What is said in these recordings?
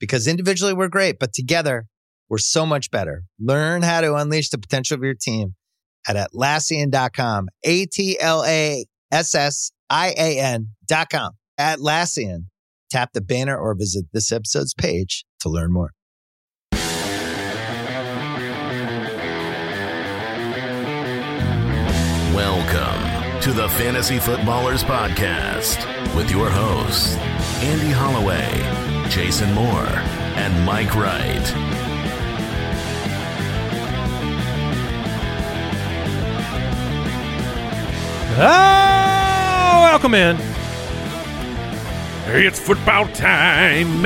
because individually we're great, but together we're so much better. Learn how to unleash the potential of your team at Atlassian.com. A T L A S S I A N.com. Atlassian. Tap the banner or visit this episode's page to learn more. Welcome to the Fantasy Footballers Podcast with your hosts, Andy Holloway Jason Moore, and Mike Wright. Oh, welcome in. Hey, It's football time.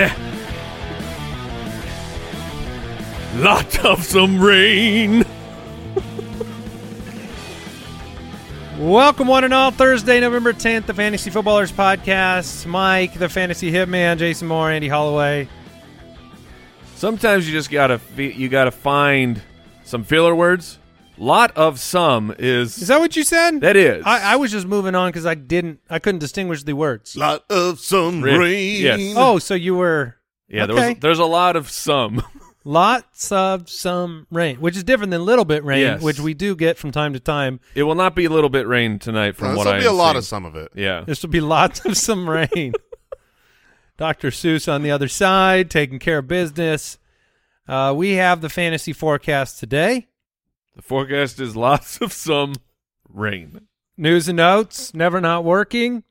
Lot of some rain. Welcome, one and all. Thursday, November 10th, the Fantasy Footballers Podcast. Mike, the Fantasy Hitman, Jason Moore, Andy Holloway. Sometimes you just gotta you gotta find some filler words. Lot of some is Is that what you said? that is. I, I was just moving on because I didn't, I couldn't distinguish the words. Lot of some Rain. rain. Yes. Oh, so you were yeah, there was okay. there's a lot of some. lots of some rain, which is different than little bit rain, Yes. which we do get from time to time. It will not be a little bit rain tonight from what This will I be a am lot seeing. of some of it. Yeah. This will be lots of some rain. Dr. Seuss on the other side, taking care of business. Uh, we have the fantasy forecast today. The forecast is lots of some rain. News and notes, never not working.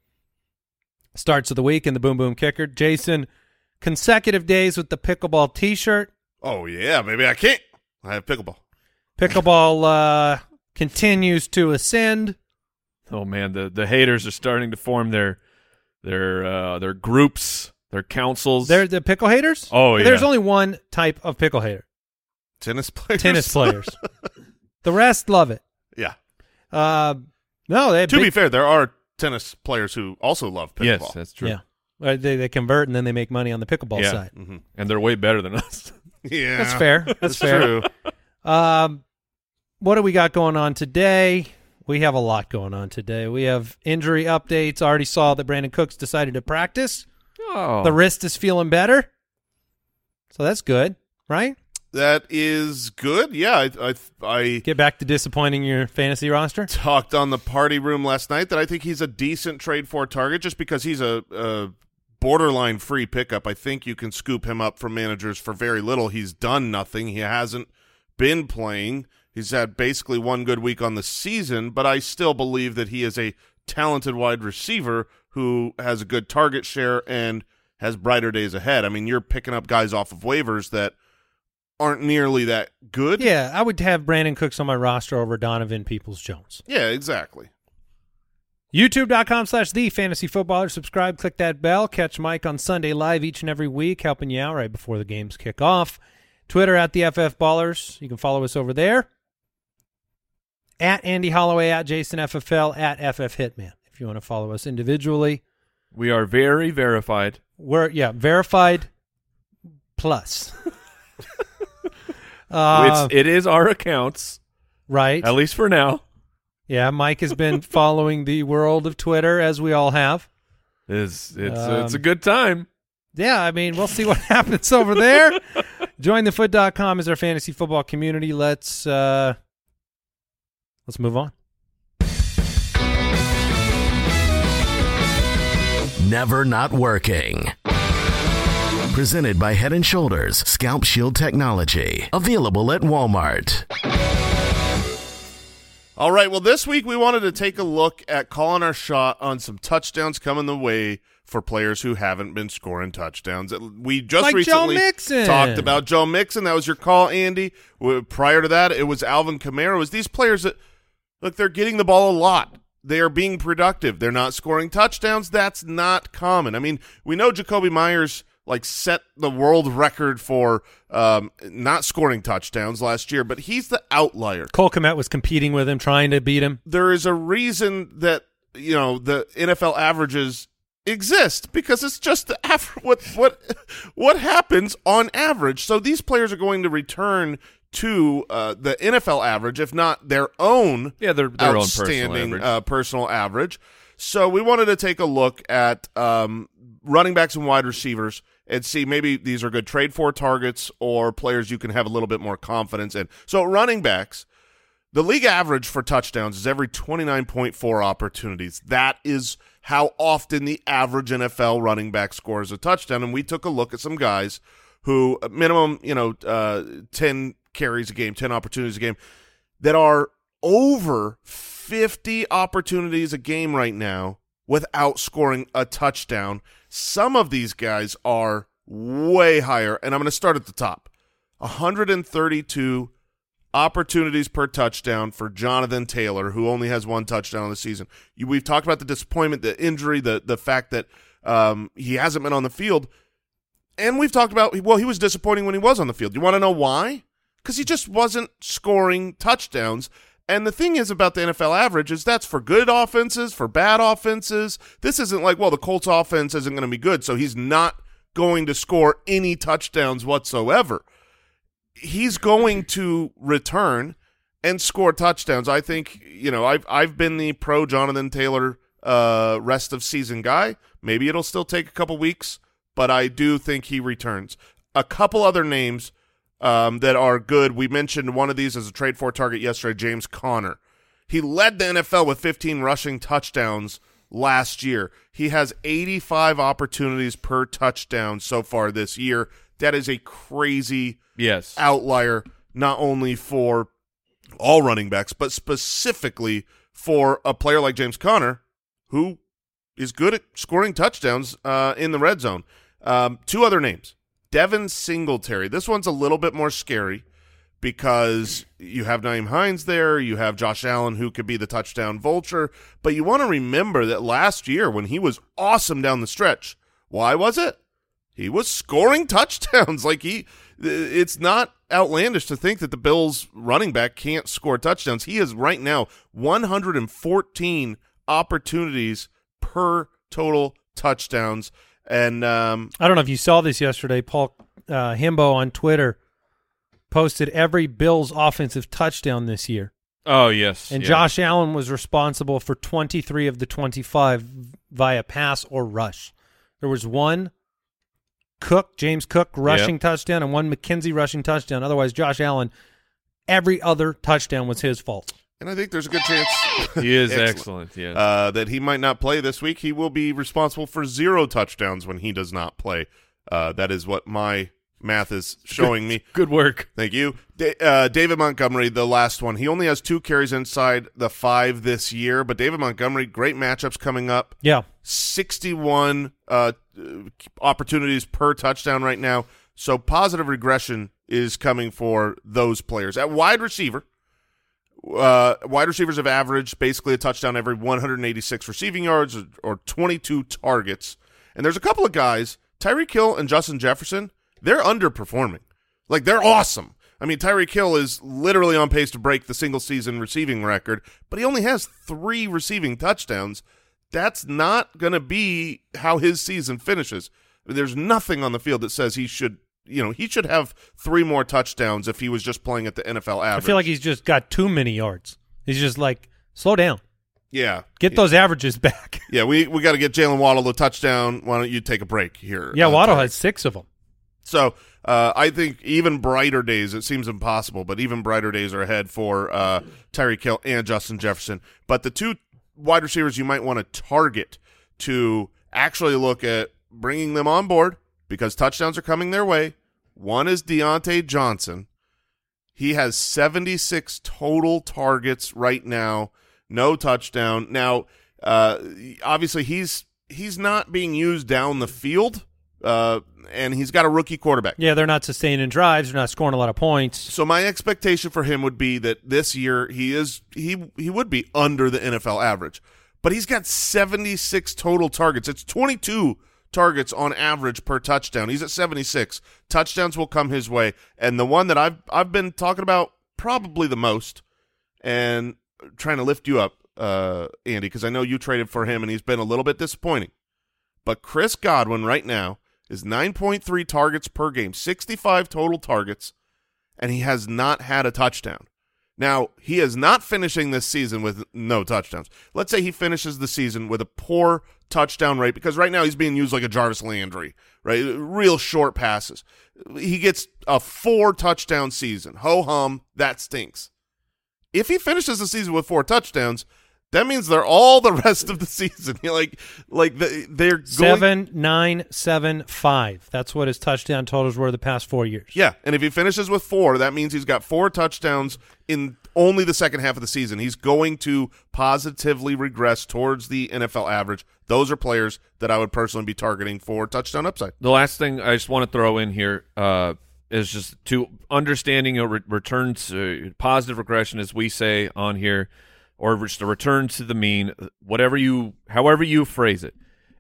Starts of the week in the Boom Boom Kicker. Jason, consecutive days with the pickleball T-shirt. Oh yeah, maybe I can't. I have pickleball. Pickleball uh, continues to ascend. Oh man, the the haters are starting to form their their uh their groups, their councils. They're the pickle haters. Oh, yeah. There's only one type of pickle hater: Tennis players. tennis players. the rest love it. yeah. Uh, no, they To be fair, there are tennis players who also love pickleball. yes, that's true. Yeah. They they convert and then they make money on the pickleball Yeah. side. hmm And they're way better than us. Yeah, That's fair. That's fair. true. Um, what do we got going on today? We have a lot going on today. We have injury updates. I Already saw that Brandin Cooks decided to practice. Oh. The wrist is feeling better, so that's good, right? That is good. Yeah, I, I, I Get back to disappointing your fantasy roster. talked on the party room last night that I think he's a decent trade for target just because he's a, a borderline free pickup. I think you can scoop him up from managers for very little. He's done nothing. He hasn't been playing. He's had basically one good week on the season, but I still believe that he is a talented wide receiver who has a good target share and has brighter days ahead. I mean, you're picking up guys off of waivers that aren't nearly that good. Yeah, I would have Brandin Cooks on my roster over Donovan Peoples Jones. Yeah, exactly. YouTube.com slash the fantasy footballer. Subscribe, click that bell. Catch Mike on Sunday live each and every week, helping you out right before the games kick off. Twitter at the FF Ballers. You can follow us over there. At Andy Holloway, at Jason FFL, at FF Hitman. If you want to follow us individually, we are very verified. we're, yeah, verified plus. uh, it's it is our accounts, right. at least for now. Yeah, Mike has been following the world of Twitter, as we all have. Is it's Um, it's a good time. Yeah, I mean, we'll see what happens over there. JoinTheFoot.com is our fantasy football community. Let's uh let's move on. Never not working. Presented by Head and Shoulders Scalp Shield Technology. Available at Walmart. All right. Well, this week we wanted to take a look at calling our shot on some touchdowns coming the way for players who haven't been scoring touchdowns. We just Like Joe recently Mixon. talked about Joe Mixon. That was your call, Andy. Prior to that, it was Alvin Kamara. It was these players that look, they're getting the ball a lot. They are being productive. They're not scoring touchdowns. That's not common. I mean, we know Jakobi Meyers like set the world record for um, not scoring touchdowns last year, but he's the outlier Cole Kmet was competing with him, trying to beat him. there is a reason that you know the NFL averages exist because it's just the aver- what what what happens on average. So these players are going to return to uh, the NFL average, if not their own Yeah, their their own personal outstanding average. uh, personal average. So we wanted to take a look at um, running backs and wide receivers and see maybe these are good trade for targets or players you can have a little bit more confidence in. So running backs, the league average for touchdowns is every 29.4 opportunities. That is how often the average NFL running back scores a touchdown. And we took a look at some guys who uh, minimum, you know, uh, 10 carries a game, 10 opportunities a game that are over 50 opportunities a game right now without scoring a touchdown. Some of these guys are way higher, and I'm going to start at the top. 132 opportunities per touchdown for Jonathan Taylor, who only has one touchdown the season. We've talked about the disappointment, the injury, the the fact that um, he hasn't been on the field, and we've talked about well, he was disappointing when he was on the field. You want to know why? Because he just wasn't scoring touchdowns. And the thing is about the NFL average is that's for good offenses, for bad offenses. This isn't like, well, the Colts offense isn't going to be good, so he's not going to score any touchdowns whatsoever he's going to return and score touchdowns. I think you know I've I've been the pro Jonathan Taylor uh, rest of season guy. Maybe it'll still take a couple weeks, but I do think he returns. A couple other names um, that are good. We mentioned one of these as a trade for target yesterday, James Conner. He led the NFL with 15 rushing touchdowns last year. He has 85 opportunities per touchdown so far this year. That is a crazy yes. outlier not only for all running backs, but specifically for a player like James Conner, who is good at scoring touchdowns uh, in the red zone. Um, two other names. Devin Singletary. This one's a little bit more scary because you have Nyheim Hines there, you have Josh Allen who could be the touchdown vulture, but you want to remember that last year when he was awesome down the stretch, why was it? He was scoring touchdowns. Like he, it's not outlandish to think that the Bills running back can't score touchdowns. He is right now 114 opportunities per total touchdowns. And um, I don't know if you saw this yesterday. Paul uh, Himbo on Twitter posted every Bills offensive touchdown this year, Oh yes. and yeah. Josh Allen was responsible for 23 of the 25 via pass or rush. There was one Cook, James Cook rushing touchdown, and one McKenzie rushing touchdown. Otherwise, Josh Allen, every other touchdown was his fault. And I think there's a good chance He is Excellent. excellent. Yeah. uh, that he might not play this week. He will be responsible for zero touchdowns when he does not play. Uh, that is what my math is showing me. Good work. Thank you. Da- uh, David Montgomery, the last one. He only has two carries inside the five this year, but David Montgomery, great matchups coming up. Yeah, 61 uh, opportunities per touchdown right now. So positive regression is coming for those players. At wide receiver, uh, wide receivers have averaged basically a touchdown every 186 receiving yards or, or 22 targets. And there's a couple of guys, Tyreek Hill and Justin Jefferson, they're underperforming. Like they're awesome. I mean, Tyreek Hill is literally on pace to break the single season receiving record, but he only has three receiving touchdowns. That's not going to be how his season finishes. There's nothing on the field that says he should, you know, he should have three more touchdowns if he was just playing at the NFL average. I feel like he's just got too many yards. He's just like, slow down, yeah, get those averages back. yeah. We we got to get Jaylen Waddle a touchdown. Why don't you take a break here? yeah, uh, Waddle has six of them. So uh, I think even brighter days, it seems impossible, but even brighter days are ahead for uh, Tyreek Hill and Justin Jefferson. But the two wide receivers you might want to target to actually look at bringing them on board because touchdowns are coming their way. One is Diontae Johnson. He has 76 total targets right now, no touchdown. Now, uh, obviously, he's he's not being used down the field, uh, and he's got a rookie quarterback. Yeah, they're not sustaining drives. They're not scoring a lot of points. So my expectation for him would be that this year he is he he would be under the NFL average, but he's got 76 total targets. It's 22 targets on average per touchdown. He's at 76. Touchdowns will come his way, and the one that I've I've been talking about probably the most, and trying to lift you up, uh, Andy, because I know you traded for him, and he's been a little bit disappointing. But Chris Godwin right now is 9.3 targets per game, 65 total targets, and he has not had a touchdown. Now, he is not finishing this season with no touchdowns. Let's say he finishes the season with a poor touchdown rate because right now he's being used like a Jarvis Landry, right? Real short passes. He gets a four touchdown season. Ho hum, that stinks. If he finishes the season with four touchdowns, that means they're all the rest of the season. like, like the, they're going, Seven, nine, seven, five. That's what his touchdown totals were the past four years. Yeah, and if he finishes with four, that means he's got four touchdowns in only the second half of the season. He's going to positively regress towards the NFL average. Those are players that I would personally be targeting for touchdown upside. The last thing I just want to throw in here uh, is just to understanding a re- return to positive regression, as we say on here, or just a return to the mean, whatever you, however you phrase it.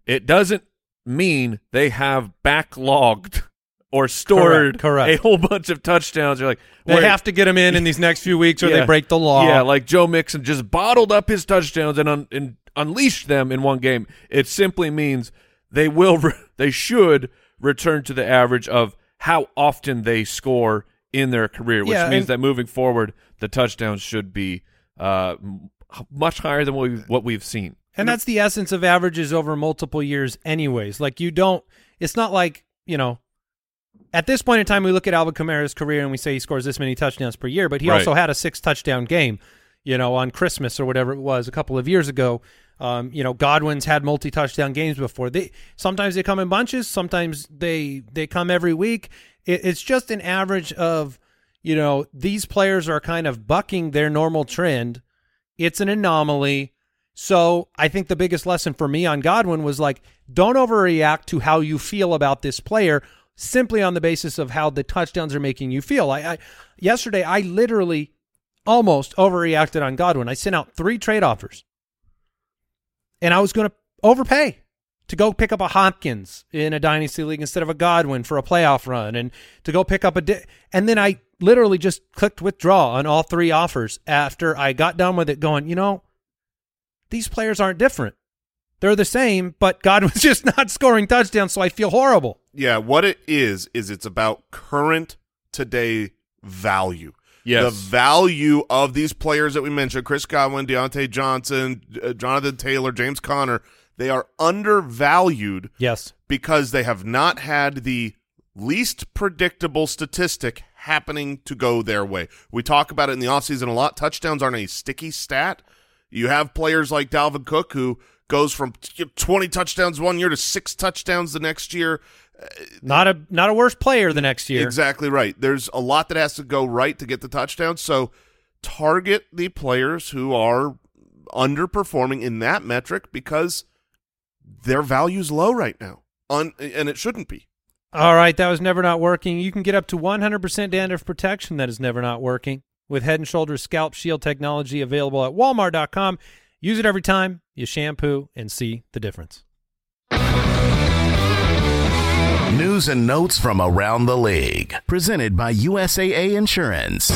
It doesn't mean they have backlogged or stored Correct, correct. a whole bunch of touchdowns. You're like, They wait, have to get them in in these next few weeks, or Yeah. they break the law. Yeah, like Joe Mixon just bottled up his touchdowns and, un- and unleashed them in one game. It simply means they will, re- they should return to the average of how often they score in their career, which Yeah, means and- that moving forward, the touchdowns should be uh, much higher than what we've, what we've seen. And that's the essence of averages over multiple years, anyways. Like you don't. It's not like you know. At this point in time, we look at Alvin Kamara's career and we say he scores this many touchdowns per year, but he Right. also had a six touchdown game, you know, on Christmas or whatever it was a couple of years ago. Um, you know, Godwin's had multi touchdown games before. They sometimes they come in bunches, sometimes they they come every week. It, it's just an average of, you know, these players are kind of bucking their normal trend. It's an anomaly. So I think the biggest lesson for me on Godwin was like, don't overreact to how you feel about this player simply on the basis of how the touchdowns are making you feel. I, I yesterday I literally almost overreacted on Godwin. I sent out three trade offers, and I was going to overpay to go pick up a Hopkins in a dynasty league instead of a Godwin for a playoff run, and to go pick up a. Di- and then I literally just clicked withdraw on all three offers after I got done with it, going, you know these players aren't different. They're the same, but God was just not scoring touchdowns, so I feel horrible. Yeah, what it is is it's about current today value. Yes. The value of these players that we mentioned, Chris Godwin, Diontae Johnson, uh, Jonathan Taylor, James Conner, they are undervalued Yes. because they have not had the least predictable statistic happening to go their way. We talk about it in the offseason a lot. Touchdowns aren't a sticky stat. You have players like Dalvin Cook who goes from 20 touchdowns one year to six touchdowns the next year. Not a not a worse player the next year. Exactly right. There's a lot that has to go right to get the touchdowns. So target the players who are underperforming in that metric because their value's low right now. Un- and it shouldn't be. All right, that was never not working. You can get up to 100% dandruff protection that is never not working with Head and Shoulders Scalp Shield technology available at walmart.com. Use it every time you shampoo and see the difference. News and notes from around the league. Presented by USAA Insurance.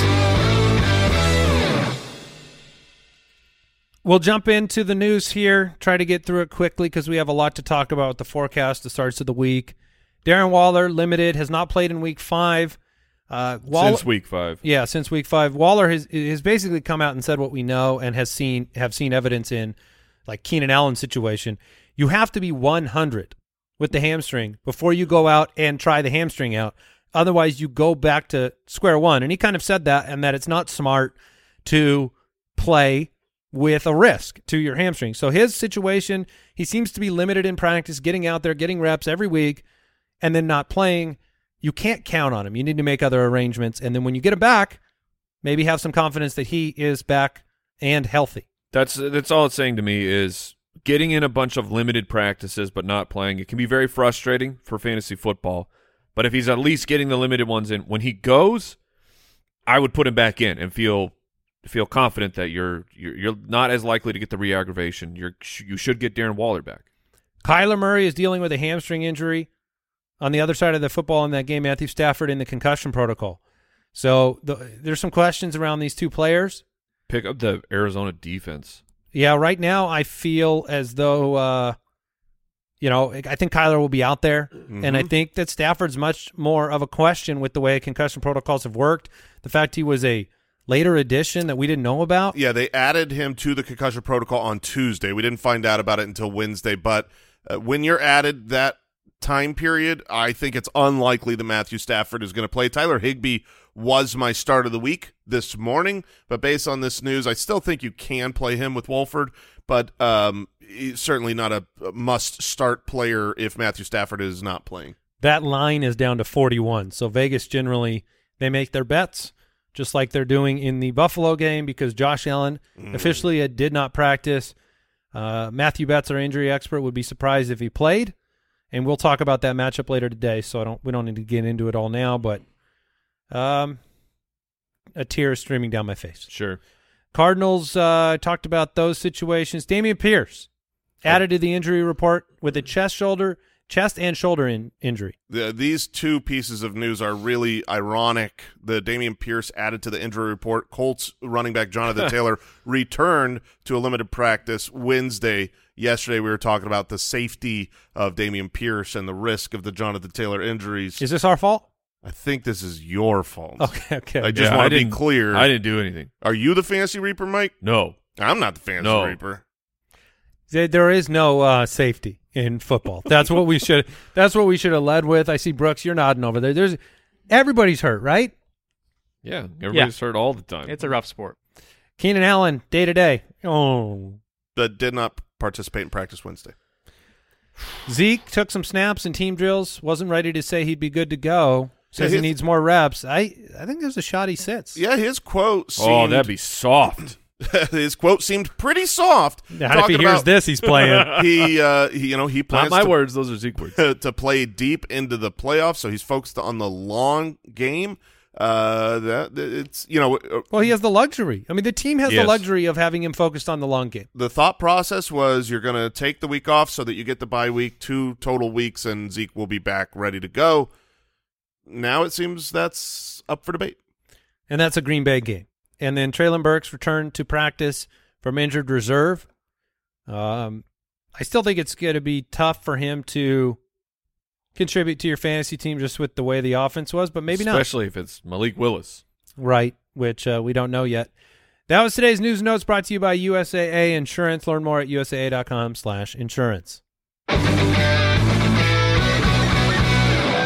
We'll jump into the news here, try to get through it quickly because we have a lot to talk about with the forecast, the starts of the week. Darren Waller, limited, has not played in week five. Uh, Waller, Since week five. Yeah, since week five, Waller has has basically come out and said what we know and has seen have seen evidence in, like Keenan Allen's situation. You have to be 100 with the hamstring before you go out and try the hamstring out. Otherwise, you go back to square one. And he kind of said that, and that it's not smart to play with a risk to your hamstring. So his situation, he seems to be limited in practice, getting out there, getting reps every week. And then not playing, you can't count on him. You need to make other arrangements. And then when you get him back, maybe have some confidence that he is back and healthy. That's that's all it's saying to me is getting in a bunch of limited practices but not playing. It can be very frustrating for fantasy football. But if he's at least getting the limited ones in, when he goes, I would put him back in and feel feel confident that you're you're, you're not as likely to get the re-aggravation. You're you should get Darren Waller back. Kyler Murray is dealing with a hamstring injury. On the other side of the football in that game, Matthew Stafford in the concussion protocol. So the, there's some questions around these two players. Pick up the Arizona defense. Yeah, right now I feel as though uh, you know I think Kyler will be out there, and I think that Stafford's much more of a question with the way concussion protocols have worked. The fact he was a later addition that we didn't know about. Yeah, they added him to the concussion protocol on Tuesday. We didn't find out about it until Wednesday, but uh, when you're added that time period, I think it's unlikely that Matthew Stafford is going to play. Tyler Higbee was my start of the week this morning, but based on this news, I still think you can play him with Wolford, but um, he's certainly not a must start player if Matthew Stafford is not playing. That line is down to 41. So Vegas generally they make their bets just like they're doing in the Buffalo game because Josh Allen officially uh, did not practice. Uh, Matthew Betts, our injury expert, would be surprised if he played, and we'll talk about that matchup later today. So I don't we don't need to get into it all now, but um, a tear is streaming down my face. Sure. Cardinals uh, talked about those situations. Dameon Pierce added to the injury report with a chest shoulder, chest and shoulder in, injury. The, these two pieces of news are really ironic. The Dameon Pierce added to the injury report. Colts running back Jonathan Taylor returned to a limited practice Wednesday. Yesterday, we were talking about the safety of Dameon Pierce and the risk of the Jonathan Taylor injuries. Is this our fault? I think this is your fault. Okay, okay. I just Yeah, want to be clear. I didn't do anything. Are you the fancy reaper, Mike? No. I'm not the fancy No. reaper. There- there is no uh, safety in football. That's what we should. That's what we should have led with. I see Brooks. You're nodding over there. There's everybody's hurt, right? Yeah, everybody's hurt all the time. It's a rough sport. Keenan Allen, day to day. Oh, That did not participate in practice Wednesday. Zeke took some snaps and team drills. Wasn't ready to say he'd be good to go. Says Yeah, he needs more reps. I I think there's a shot he sits. Yeah, his quote seemed, oh, that'd be soft. his quote seemed pretty soft. Not if he talking hears this, he's playing. he, uh, he, you know, he plans. Not my to, words; those are Zeke words. to play deep into the playoffs, so he's focused on the long game. Uh, that it's you know uh, well, he has the luxury. I mean, the team has the luxury of having him focused on the long game. the thought process was you're going to take the week off so that you get the bye week, two total weeks, and Zeke will be back ready to go. Now it seems that's up for debate. and that's a Green Bay game. And then Treylon Burks returned to practice from injured reserve. Um, I still think it's going to be tough for him to contribute to your fantasy team just with the way the offense was, but maybe not Especially if it's Malik Willis. Right, which uh, we don't know yet. That was today's news and notes brought to you by USAA Insurance. Learn more at usaa.com slash insurance.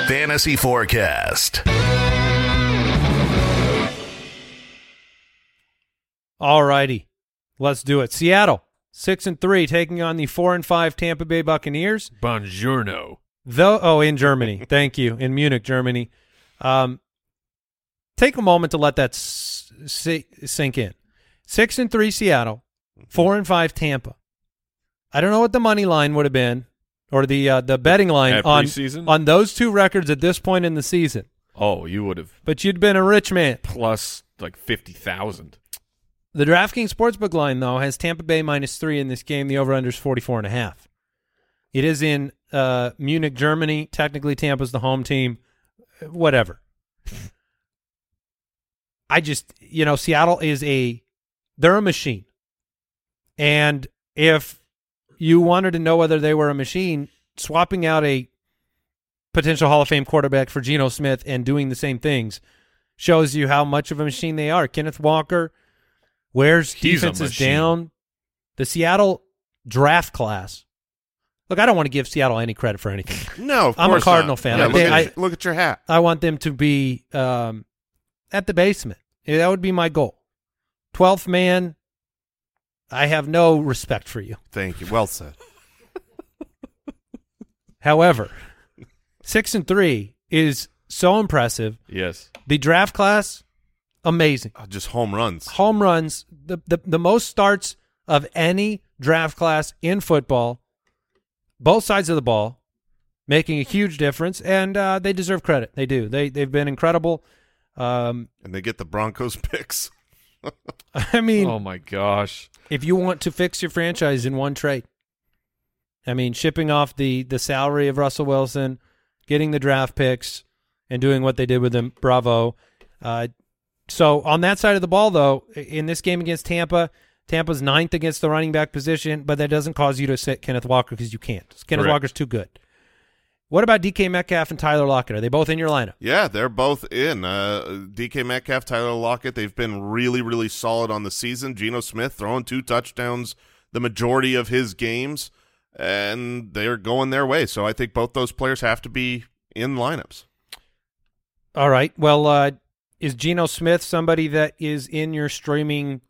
Fantasy Forecast. All righty, let's do it. Seattle, six and three, taking on the four and five Tampa Bay Buccaneers. Bonjourno. Though, oh, in Germany. Thank you. In Munich, Germany. Um, take a moment to let that sink in. Six and three Seattle, four and five Tampa. I don't know what the money line would have been, or the uh, the betting line At on preseason? on those two records at this point in the season. Oh, you would have But you'd been a rich man. plus like fifty thousand. The DraftKings Sportsbook line, though, has Tampa Bay minus three in this game. The over-under is 44 and a half. It is in uh, Munich, Germany. Technically, Tampa's the home team. Whatever. I just, you know, Seattle is a, they're a machine. And if you wanted to know whether they were a machine, swapping out a potential Hall of Fame quarterback for Geno Smith and doing the same things shows you how much of a machine they are. Kenneth Walker, where's defenses down. The Seattle draft class. Look, I don't want to give Seattle any credit for anything. No, of I'm a Cardinal not. fan. Yeah, I look, at, I- look at your hat. I want them to be um, at the basement. That would be my goal. 12th man, I have no respect for you. Thank you. Well said. However, Six and three is so impressive. Yes. The draft class, amazing. Uh, just home runs. Home runs, the, the the most starts of any draft class in football. Both sides of the ball, making a huge difference, and uh, they deserve credit. They do. They they've been incredible. Um, And they get the Broncos picks. I mean, Oh my gosh. if you want to fix your franchise in one trade, I mean, shipping off the the salary of Russell Wilson, getting the draft picks, and doing what they did with them, bravo. Uh, so on that side of the ball, though, in this game against Tampa, Tampa's ninth against the running back position, but that doesn't cause you to sit Kenneth Walker because you can't. Kenneth Correct. Walker's too good. What about DK Metcalf and Tyler Lockett? Are they both in your lineup? Yeah, they're both in. Uh, DK Metcalf, Tyler Lockett, they've been really, really solid on the season. Geno Smith throwing two touchdowns the majority of his games, and they're going their way. So I think both those players have to be in lineups. All right. Well, uh, is Geno Smith somebody that is in your streaming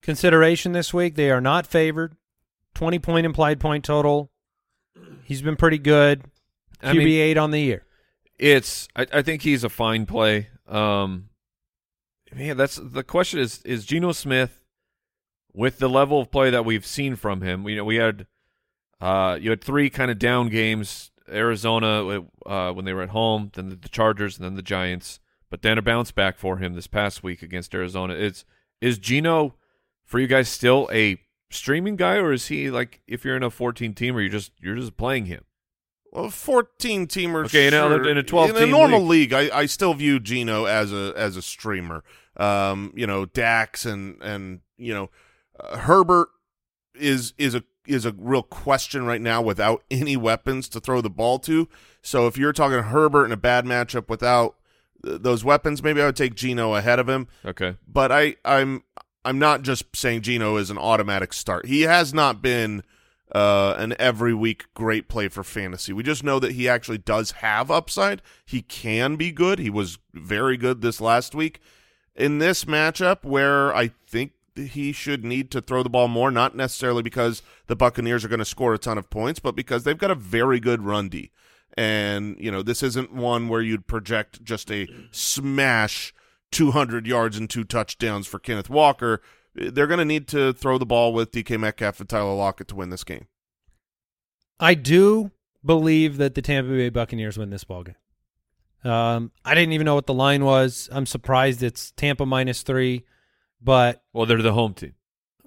consideration this week? They are not favored. 20 point implied point total. He's been pretty good. I QB mean- 8 on the year. It's. I, I think he's a fine play. Um, man, that's the question. Is is Geno Smith with the level of play that we've seen from him? You know, we had uh, you had three kind of down games. Arizona uh, when they were at home, then the, the Chargers, and then the Giants. But then a bounce back for him this past week against Arizona. It's is Geno for you guys still a streaming guy, or is he like if you're in a 14 team, or you're just you're just playing him? Well, fourteen teamer. Okay, in a- in a 12 in a normal league, I, I still view Geno as a as a streamer. Um, you know, Dax and and you know, uh, Herbert is is a is a real question right now without any weapons to throw the ball to. So if you're talking Herbert in a bad matchup without th- those weapons, maybe I would take Geno ahead of him. Okay, But I I'm I'm not just saying Geno is an automatic start. He has not been uh, an every week great play for fantasy. We just know that he actually does have upside. He can be good. He was very good this last week. In this matchup, where I think he should need to throw the ball more, not necessarily because the Buccaneers are going to score a ton of points, but because they've got a very good run D. And, you know, this isn't one where you'd project just a smash 200 yards and two touchdowns for Kenneth Walker. They're going to need to throw the ball with DK Metcalf and Tyler Lockett to win this game. I do believe that the Tampa Bay Buccaneers win this ballgame. Um, I didn't even know what the line was. I'm surprised it's Tampa minus three, but well they're the home team.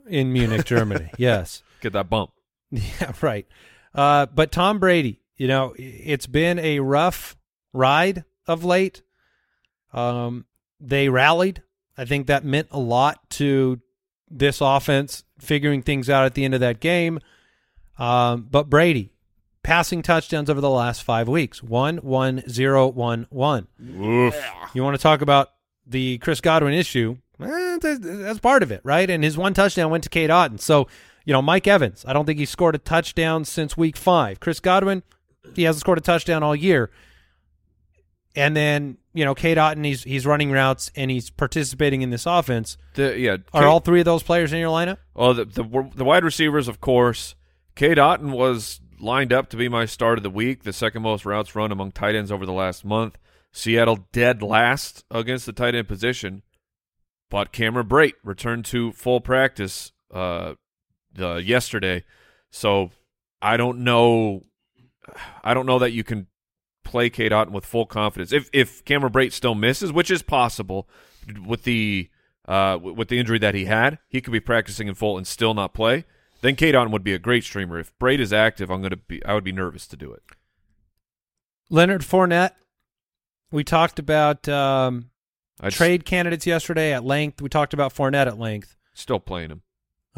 in Munich, Germany. yes. Get that bump. Yeah, right. Uh, but Tom Brady, you know, it's been a rough ride of late. Um, they rallied. I think that meant a lot to this offense figuring things out at the end of that game. Um, but Brady, passing touchdowns over the last five weeks one, one, zero, one, one. Oof. You want to talk about the Chris Godwin issue? Eh, that's part of it, right? And his one touchdown went to Cade Otten. So, you know, Mike Evans, I don't think he scored a touchdown since week five. Chris Godwin, he hasn't scored a touchdown all year. And then, you know, Cade Otten, he's he's running routes and he's participating in this offense. The, yeah, Are Kate- all three of those players in your lineup? Well, the, the the wide receivers, of course. Cade Otten was lined up to be my start of the week, the second most routes run among tight ends over the last month. Seattle dead last against the tight end position, but Cameron Brate returned to full practice uh, the yesterday, so I don't know. I don't know that you can play Cade Otten with full confidence. If if Cameron Brate still misses, which is possible, with the uh, with the injury that he had, he could be practicing in full and still not play. Then Cade Otten would be a great streamer. If Brate is active, I'm gonna be I would be nervous to do it. Leonard Fournette. We talked about um, trade candidates yesterday at length. We talked about Fournette at length. still playing him.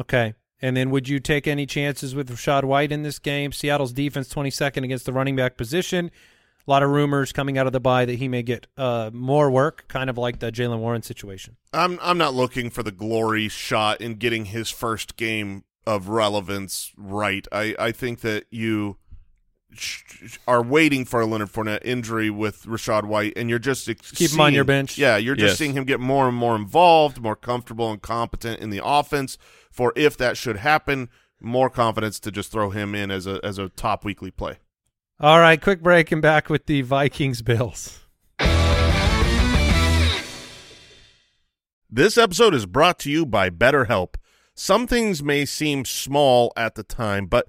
Okay. And then would you take any chances with Rachaad White in this game? Seattle's defense 22nd against the running back position. A lot of rumors coming out of the bye that he may get uh, more work, kind of like the Jaylen Warren situation. I'm I'm not looking for the glory shot in getting his first game of relevance right. I, I think that you are waiting for a Leonard Fournette injury with Rachaad White, and you're just ex- Keep him on your bench. Yeah, you're just Yes. seeing him get more and more involved, more comfortable and competent in the offense. For if that should happen, more confidence to just throw him in as a as a top weekly play. All right, quick break and back with the Vikings Bills. This episode is brought to you by BetterHelp. Some things may seem small at the time, but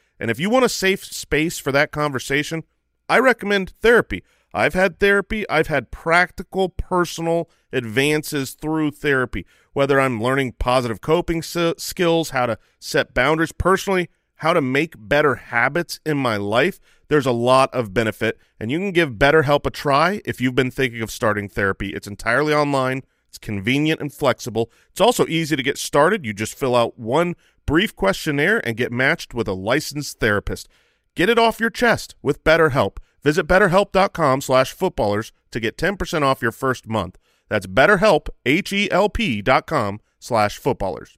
And if you want a safe space for that conversation, I recommend therapy. I've had therapy. I've had practical, personal advances through therapy, whether I'm learning positive coping skills, how to set boundaries personally, how to make better habits in my life. There's a lot of benefit, and you can give BetterHelp a try if you've been thinking of starting therapy. It's entirely online. It's convenient and flexible. It's also easy to get started. You just fill out one brief questionnaire and get matched with a licensed therapist. Get it off your chest with BetterHelp. Visit betterhelp.com slash footballers to get 10% off your first month. That's betterhelp, H-E-L-P dot com slash footballers.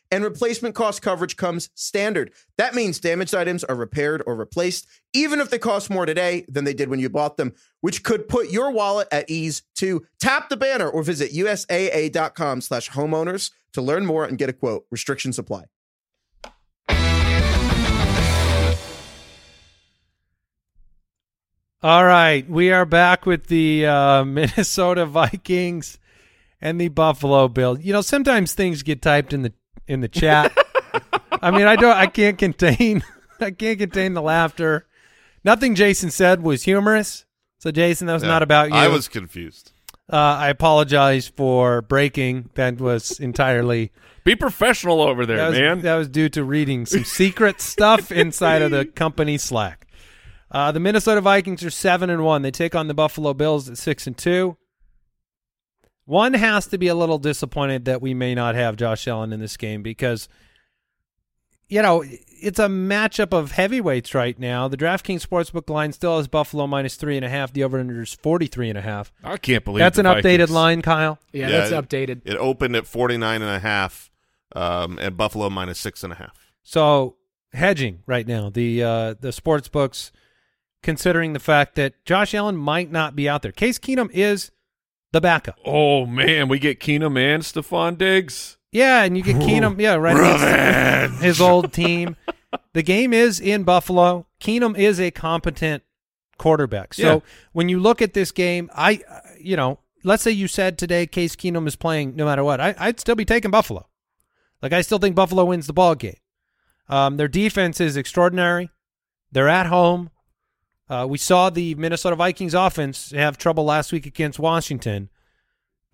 and replacement cost coverage comes standard. That means damaged items are repaired or replaced, even if they cost more today than they did when you bought them, which could put your wallet at ease To Tap the banner or visit USAA.com slash homeowners to learn more and get a quote. Restrictions apply. All right, we are back with the uh, Minnesota Vikings and the Buffalo Bills. You know, sometimes things get typed in the in the chat. I mean, I don't, I can't contain, I can't contain the laughter. Nothing Jason said was humorous. So, Jason, that was not about you. I was confused. Uh, I apologize for breaking. That was entirely Be professional over there, that was, man. That was due to reading some secret stuff inside of the company Slack. Uh, the Minnesota Vikings are seven and one. They take on the Buffalo Bills at six and two. One has to be a little disappointed that we may not have Josh Allen in this game because, you know, it's a matchup of heavyweights right now. The DraftKings Sportsbook line still has Buffalo minus three and a half. The over/under is forty-three and a half. I can't believe That's the an updated line, Kyle. Yeah, Yeah, that's it- updated. It opened at 49 and a half, um, and Buffalo minus six and a half. So hedging right now. The uh, the sports books considering the fact that Josh Allen might not be out there. Case Keenum is the backup. Oh man, we get Keenum and Stefon Diggs. Yeah, and you get Keenum. Yeah, right. against His old team. The game is in Buffalo. Keenum is a competent quarterback. So Yeah. when you look at this game, I, uh, you know, let's say you said today Case Keenum is playing no matter what, I, I'd still be taking Buffalo. Like I still think Buffalo wins the ball game. Um, their defense is extraordinary. They're at home. Uh, we saw the Minnesota Vikings offense have trouble last week against Washington,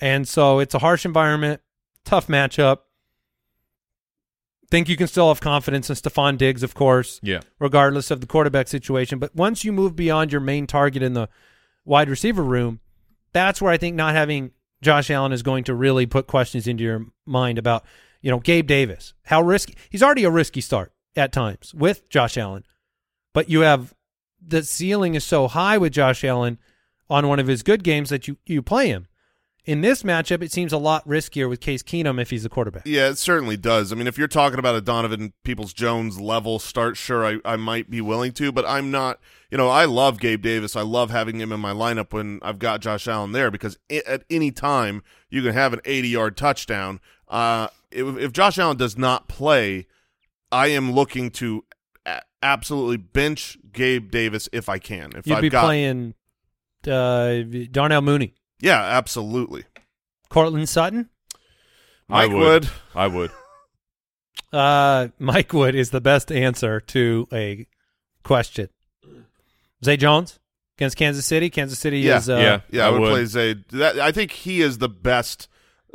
and so it's a harsh environment, tough matchup. Think you can still have confidence in Stefon Diggs, of course, Yeah. regardless of the quarterback situation. But once you move beyond your main target in the wide receiver room, that's where I think not having Josh Allen is going to really put questions into your mind about, you know, Gabe Davis. How risky? He's already a risky start at times with Josh Allen, but you have the ceiling is so high with Josh Allen on one of his good games that you you play him. In this matchup, it seems a lot riskier with Case Keenum if he's the quarterback. Yeah, it certainly does. I mean, if you're talking about a Donovan Peoples Jones level start, sure, I, I might be willing to, but I'm not. You know, I love Gabe Davis. I love having him in my lineup when I've got Josh Allen there because i at any time you can have an 80 yard touchdown. Uh, if, if Josh Allen does not play, I am looking to absolutely bench Gabe Davis if I can. If You'd I've be got, playing uh, Darnell Mooney, yeah, absolutely. Courtland Sutton. I Mike would. Wood. I would. Uh, Mike Wood is the best answer to a question. Zay Jones against Kansas City. Kansas City Yeah, is uh, yeah. Yeah, I, I would, would. play Zay. That, I think he is the best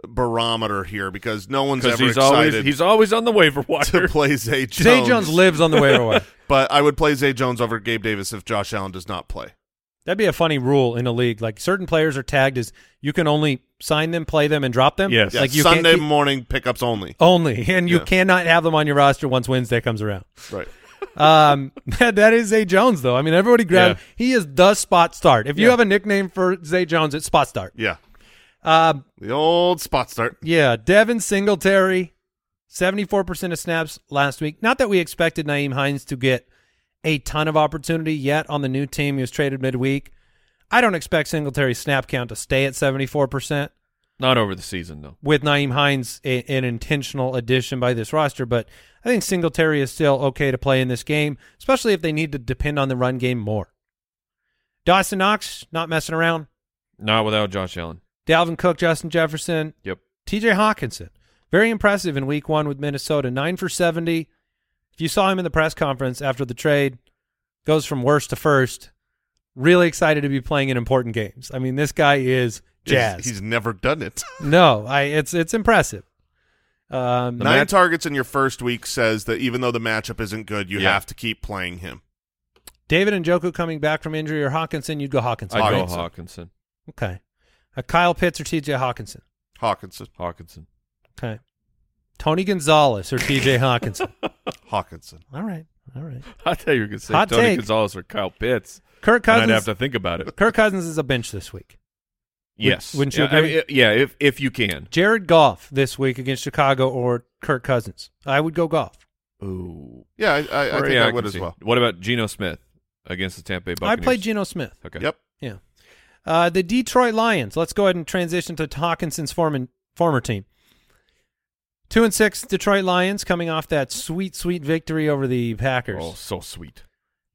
barometer here because no one's ever he's always excited he's always on the waiver wire to play Zay Jones. Zay Jones lives on the waiver wire. but I would play Zay Jones over Gabe Davis if Josh Allen does not play. That'd be a funny rule in a league. Like certain players are tagged as you can only sign them, play them, and drop them. Yes. Yeah, like you can't Sunday keep- morning pickups only. only, and you Yeah. cannot have them on your roster once Wednesday comes around. Right. Um, that, that is Zay Jones, though. I mean, everybody grab. Yeah. He is the spot start. If you Yeah. have a nickname for Zay Jones, it's spot start. Yeah. Um, The old spot start. yeah, Devin Singletary, seventy-four percent of snaps last week. Not that we expected Nyheim Hines to get a ton of opportunity yet on the new team. He was traded midweek. I don't expect Singletary's snap count to stay at seventy-four percent. Not over the season though. with Nyheim Hines a, an intentional addition by this roster, but I think Singletary is still okay to play in this game, especially if they need to depend on the run game more. Dawson Knox, not messing around. Not without Josh Allen. Dalvin Cook, Justin Jefferson, Yep. TJ Hockenson. Very impressive in week one with Minnesota. Nine for 70. If you saw him in the press conference after the trade, goes from worst to first. Really excited to be playing in important games. I mean, this guy is jazz. He's, never done it. no, I it's it's impressive. Um, Nine mat- targets in your first week says that even though the matchup isn't good, you Yeah. have to keep playing him. David Njoku coming back from injury or Hockenson, you'd go Hockenson. I'd go Hockenson. Hockenson. Okay. Uh, Kyle Pitts or TJ Hockenson. Hockenson. Hockenson. Okay. Tony Gonzalez or TJ Hockenson. Hockenson. All right. All right. I thought you were going to say Hot Tony take. Gonzalez or Kyle Pitts. Kirk Cousins. I'd have to think about it. Kirk Cousins is a bench this week. Yes. wouldn't you yeah, I agree? mean, yeah, if if you can. Jared Goff this week against Chicago or Kirk Cousins. I would go Goff. Ooh. Yeah, I, I, I think yeah, I would as well. What about Geno Smith against the Tampa Bay Buccaneers? I played Geno Smith. Okay. Yep. Yeah. Uh, the Detroit Lions. Let's go ahead and transition to Hockenson's former former team. Two and six Detroit Lions coming off that sweet, sweet victory over the Packers. Oh, so sweet.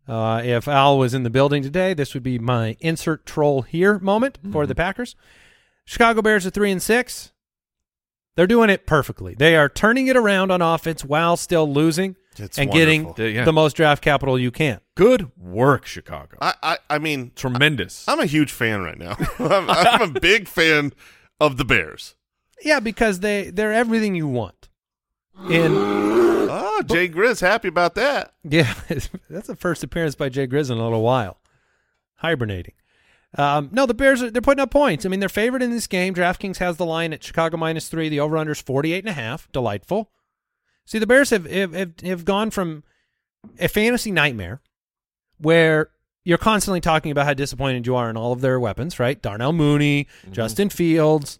Uh, if Al was in the building today, this would be my insert troll here moment for the Packers. Chicago Bears are three and six. They're doing it perfectly. They are turning it around on offense while still losing It's and wonderful. getting Yeah. the most draft capital you can. Good work, Chicago. I, I, I mean, Tremendous. I'm a huge fan right now. I'm, I'm a big fan of the Bears. Yeah, because they they're everything you want. And Oh, Jay Grizz, happy about that. yeah, that's the first appearance by Jay Grizz in a little while. Hibernating. Um, no, the Bears are they're putting up points. I mean, they're favored in this game. DraftKings has the line at Chicago minus three. The over under is 48 and a half. Delightful. See, the Bears have, have have have gone from a fantasy nightmare where you're constantly talking about how disappointed you are in all of their weapons, right? Darnell Mooney, mm-hmm. Justin Fields.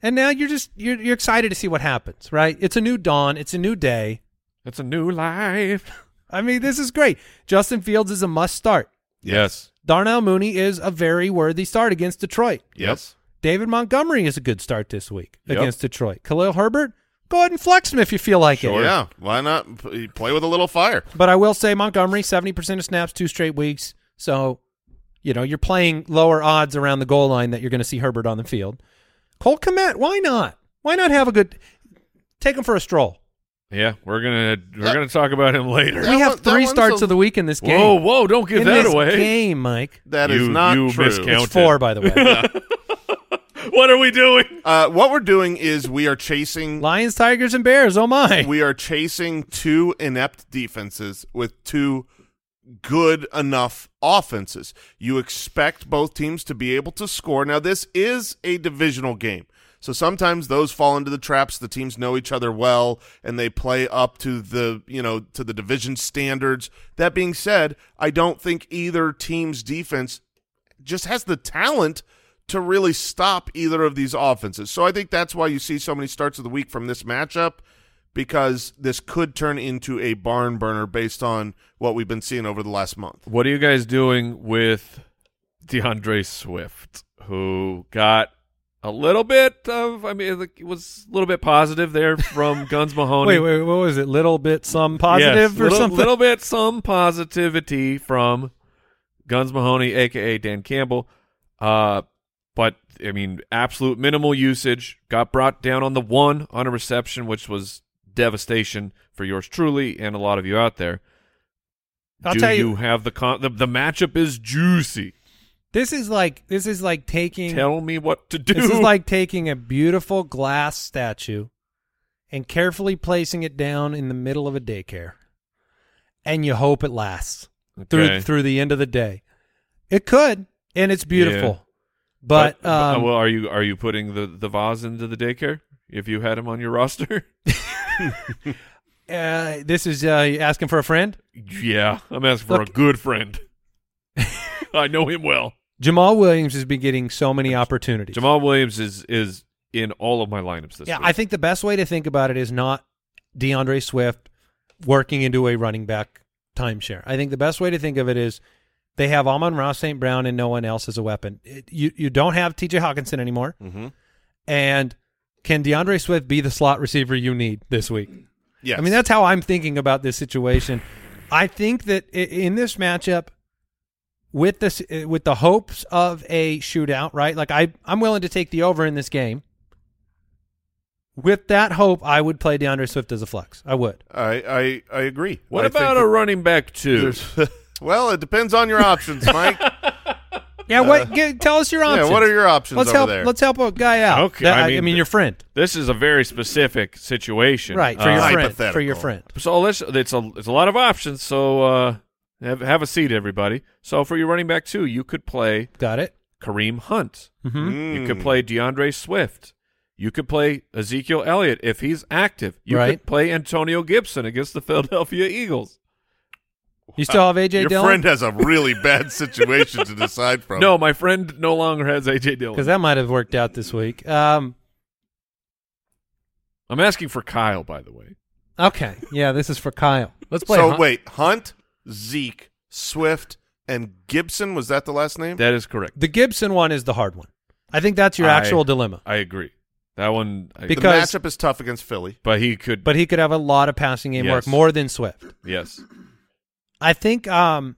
And now you're just you're you're excited to see what happens, right? It's a new dawn, it's a new day. It's a new life. I mean, this is great. Justin Fields is a must start. Yes. Darnell Mooney is a very worthy start against Detroit. Yes. David Montgomery is a good start this week Yep. against Detroit. Khalil Herbert, go ahead and flex him if you feel like it. Yeah. Why not play with a little fire? But I will say Montgomery, 70% of snaps, two straight weeks. So, you know, you're playing lower odds around the goal line that you're going to see Herbert on the field. Cole Kmet, why not? Why not have a good take him for a stroll? Yeah, we're gonna we're gonna talk about him later. We have three starts a- of the week in this game. Whoa, whoa! Don't give in that this away. game, Mike. That is You- not you true. miscount- It's four, by the way. What are we doing? Uh, what we're doing is we are chasing Lions, Tigers, and Bears. Oh my! we are chasing two inept defenses with two good enough offenses. You expect both teams to be able to score. Now, this is a divisional game. So sometimes those fall into the traps. The teams know each other well and they play up to the, you know, to the division standards. That being said, I don't think either team's defense just has the talent to really stop either of these offenses. So I think that's why you see so many starts of the week from this matchup because this could turn into a barn burner based on what we've been seeing over the last month. What are you guys doing with DeAndre Swift, who got a little bit of? I mean, it was a little bit positive there from Guns Mahoney. wait, wait, what was it? Little bit some positive Yes, or little, something? little bit some positivity from Guns Mahoney, aka Dan Campbell. Uh, but I mean, absolute minimal usage. Got brought down on the one on a reception, which was devastation for yours truly and a lot of you out there. I'll Do tell you- have the con- the, the matchup is juicy. This is like this is like taking Tell me what to do. this is like taking a beautiful glass statue and carefully placing it down in the middle of a daycare, and you hope it lasts Okay. through through the end of the day. It could, and it's beautiful. But, um, well, are you are you putting the the vase into the daycare if you had him on your roster? uh, this is uh, asking for a friend. yeah, I'm asking for Look- a good friend. I know him well. Jamal Williams has been getting so many opportunities. Jamal Williams is is in all of my lineups this yeah, week. I think the best way to think about it is not DeAndre Swift working into a running back timeshare. I think the best way to think of it is they have Amon-Ra St. Brown and no one else as a weapon. It- you you don't have TJ Hockenson anymore. Mm-hmm. And can DeAndre Swift be the slot receiver you need this week? Yes. I mean, that's how I'm thinking about this situation. I think that in this matchup, with this, uh, with the hopes of a shootout, right? Like I, I'm willing to take the over in this game. With that hope, I would play DeAndre Swift as a flex. I would. I, I I agree. What I about a running back too? there's- well, it depends on your options, Mike. Yeah, what? Get, tell us your options. yeah, what are your options Let's over help. there? Let's help a guy out. Okay, That- I I mean- mean, your friend, This is a very specific situation, right? For Uh, your friend. For your friend. So let's. It's a it's a lot of options. So uh, have have a seat, everybody. So for your running back too, you could play Got it. Kareem Hunt. Mm-hmm. You could Mm. play DeAndre Swift. You could play Ezekiel Elliott if he's active. You Right. could play Antonio Gibson against the Philadelphia Eagles. You still have AJ Your Dillon friend has a really bad situation to decide from. No, my friend no longer has AJ Dillon. because that might have worked out this week. Um, I'm asking for Kyle, by the way. okay, yeah, this is for Kyle. Let's play. So Hunt. wait, Hunt, Zeke, Swift, and Gibson. Was that the last name? That is correct. The Gibson one is the hard one. I think that's your I- actual dilemma. I agree. That one, I, the matchup is tough against Philly. but he could. But he could have a lot of passing game work more than Swift. yes, I think. Um,